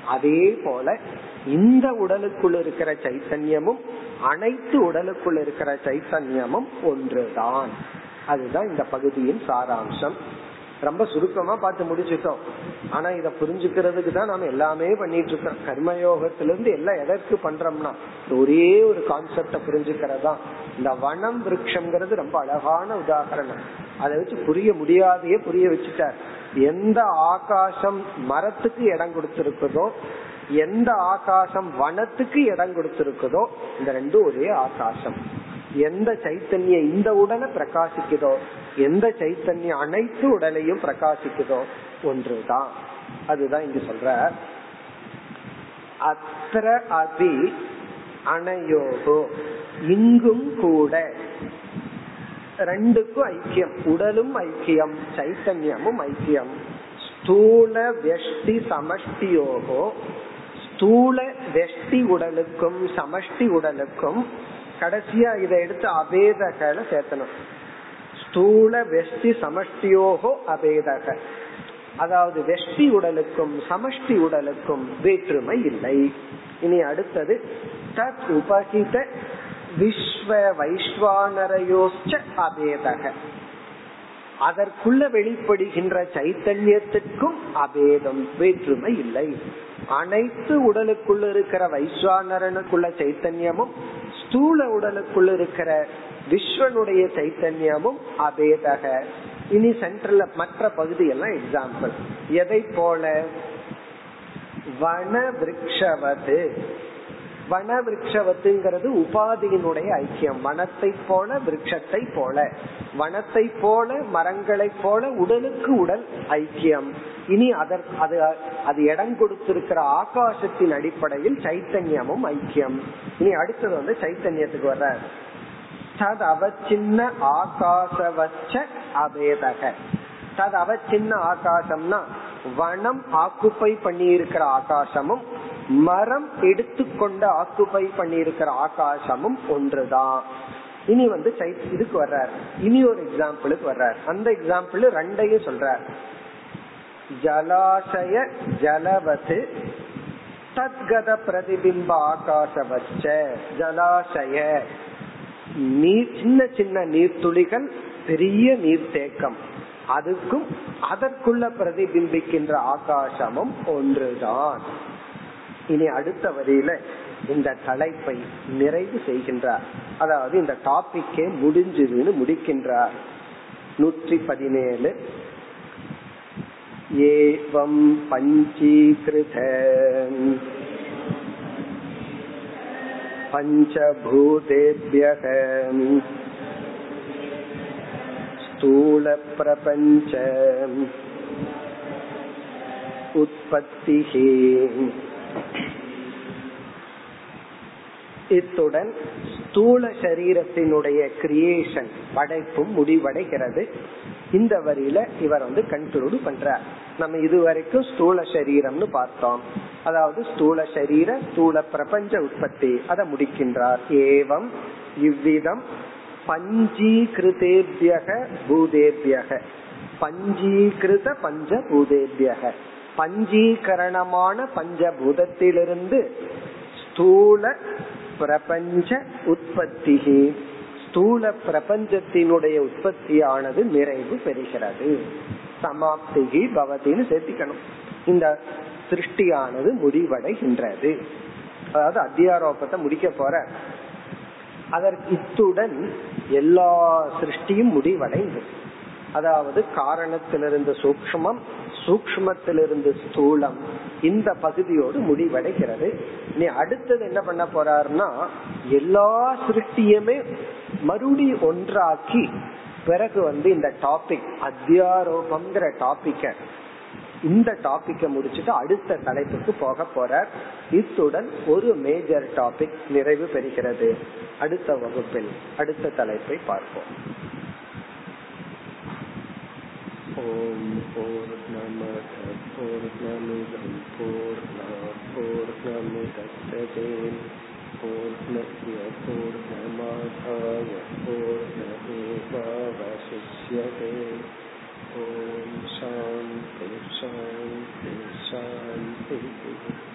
அதே போல இந்த உடலுக்குள் இருக்கிற சைத்தன்யமும் அனைத்து உடலுக்குள் இருக்கிற சைத்தன்யமும் ஒன்றுதான். அதுதான் இந்த பகுதியின் சாராம்சம். ரொம்ப சுருக்கமா பார்த்து முடிச்சுட்டோம். ஆனா இத புரிஞ்சுக்கிறதுக்கு தான் நாம எல்லாமே பண்ணிட்டு இருக்கோம் கர்மயோகத்துல இருந்து எல்லாம் எதற்கு பண்றோம்னா ஒரே ஒரு கான்செப்ட புரிஞ்சுக்கிறதா? இந்த வனம் விரக்ஷங்கிறது ரொம்ப அழகான உதாகரணம் அதை வச்சு புரிய முடியாதையே புரிய வச்சுட்டார். எந்த ஆகாசம் மரத்துக்கு இடம் கொடுத்திருக்குதோ எந்த ஆகாசம் வனத்துக்கு இடம் கொடுத்திருக்குதோ இந்த ரெண்டும் ஒரே ஆகாசம். எந்த சைத்தன்யம் இந்த உடலை பிரகாசிக்குதோ எந்த சைத்தன்யம் அனைத்து உடலையும் பிரகாசிக்குதோ ஒன்றுதான். அதுதான் இங்க சொல்ற. அத்திர அபி அனயோகோ இங்கும் கூட. ரெண்டுக்கும் ஐக்கியம் உடலும் ஐக்கியம் சைத்தன்யமும் ஐக்கியம். ஸ்தூல வெஷ்டி சமஷ்டியோகோ ஸ்தூல வெஷ்டி உடலுக்கும் சமஷ்டி உடலுக்கும் கடைசியா இதை எடுத்து அபேதகல சேர்த்தணும். ஸ்தூல வெஷ்டி சமஷ்டியோகோ அபேதக. அதாவது வெஷ்டி உடலுக்கும் சமஷ்டி உடலுக்கும் வேற்றுமை இல்லை. இனி அடுத்தது தத் உபகித விஸ்வ வைஸ்வானரையோச்ச அபேதக. அதற்குள்ள வெளிப்படுகின்ற சைத்தன்யத்துக்கும் அபேதம் வேற்றுமை இல்லை. அனைத்து உடலுக்குள்ள இருக்கிற வைஸ்வானரனுக்குள்ள சைத்தன்யமும் ஸ்தூல உடலுக்குள்ள இருக்கிற விஸ்வனுடைய சைத்தன்யமும் அபேதக இனி சென்டர்ல மற்ற பகுதி எல்லாம் எக்ஸாம்பிள் எதை போல? வன விரக்ஷவது வன விரக்ஷவத்துங்கிறது உபாதியினுடைய ஐக்கியம். வனத்தை போல விரக்ஷத்தை போல. வனத்தை போல மரங்களை போல உடலுக்கு உடல் ஐக்கியம். இனி அதற்கு அது அது இடம் கொடுத்திருக்கிற ஆகாசத்தின் அடிப்படையில் சைத்தன்யமும் ஐக்கியம். இனி அடுத்தது வந்து சைத்தன்யத்துக்கு வர்ற. தத் அவச்சின்ன ஆகாசவச்ச அபேதக. தத் அவச்சின்ன ஆகாசம்னா வனம் ஆக்குப்பை பண்ணி இருக்கிற ஆகாசமும் மரம் எடுத்துக்கொண்ட ஆக்குப்பை பண்ணி இருக்கிற ஆகாசமும் ஒன்றுதான். இனி வந்து இதுக்கு வர்றார். இனி ஒரு எக்ஸாம்பிளுக்கு வர்றார். அந்த எக்ஸாம்பிள் ரெண்டையும் சொல்றார். ஜலாசய ஜலவது தத்கத பிரதிபிம்ப ஆகாசவச்ச. ஜலாசய நீர் சின்ன சின்ன நீர்த்துளிகள் பெரிய நீர்த்தேக்கம். அதுக்கும் அதற்குள்ள பிரதிபிம்பிக்கின்ற ஆகாசமும் ஒன்றுதான். இனி அடுத்த வரியில இந்த தலைப்பை நிறைவு செய்கின்றார். அதாவது இந்த டாபிக்கே முடிஞ்சதுன்னு முடிக்கின்றார். நூற்றி பதினேழு ஏவம் பஞ்சீகிருத पञ्चभूतेभ्यः स्थूलप्रपञ्च उत्पत्तिः இத்துடன் ஸ்தூல சரீரத்தினுடைய கிரியேஷன் படைப்பும் முடிவடைகிறது இந்த வரியில இவர் வந்து கன்க்ளூட் பண்றார். நம்ம இதுவரைக்கும் ஸ்தூல சரீரம்னு பார்த்தோம். அதாவது ஸ்தூல சரீர ஸ்தூல பிரபஞ்ச உற்பத்தி. அதை முடிக்கின்றார். ஏவம் இவ்விதம் பஞ்சீகிருதேபியக பூதேபியக. பஞ்சீகிருத பஞ்ச பூதேபியக. பஞ்சீகரணமான பஞ்சபூதத்திலிருந்து ஸ்தூல பிரபஞ்ச உற்பத்தி ஸ்தூல பிரபஞ்சத்தினுடைய உற்பத்தியானது நிறைவு பெறுகிறது. சமாப்திகி பவதின்னு சேர்த்திக்கணும். இந்த சிருஷ்டியானது முடிவடைகின்றது. அதாவது அத்தியாரோபத்தை முடிக்க போற. அதற்கு இத்துடன் எல்லா சிருஷ்டியும் முடிவடைந்தது அதாவது காரணத்திலிருந்து சூக்மம் சூக்மத்திலிருந்து ஸ்தூலம் இந்த பகுதியோடு முடிவடைகிறது. நீ அடுத்தது என்ன பண்ண போறாருன்னா எல்லா சிருஷ்டியுமே மறுபடியும் ஒன்றாக்கி பிறகு வந்து இந்த டாபிக் அத்தியாரோபம்ங்கிற டாபிக்க இந்த டாபிக்க முடிச்சுட்டு அடுத்த தலைப்புக்கு போக போற இத்துடன் ஒரு மேஜர் டாபிக் நிறைவு பெறுகிறது. அடுத்த வகுப்பில் அடுத்த தலைப்பை பார்ப்போம். ஓம் போர் நம போர் நமிதம் போர் போர் நமிதம் पूर्णस्य पूर्णमेवावशिष्यते ॐ शान्ति शान्ति शान्तिः।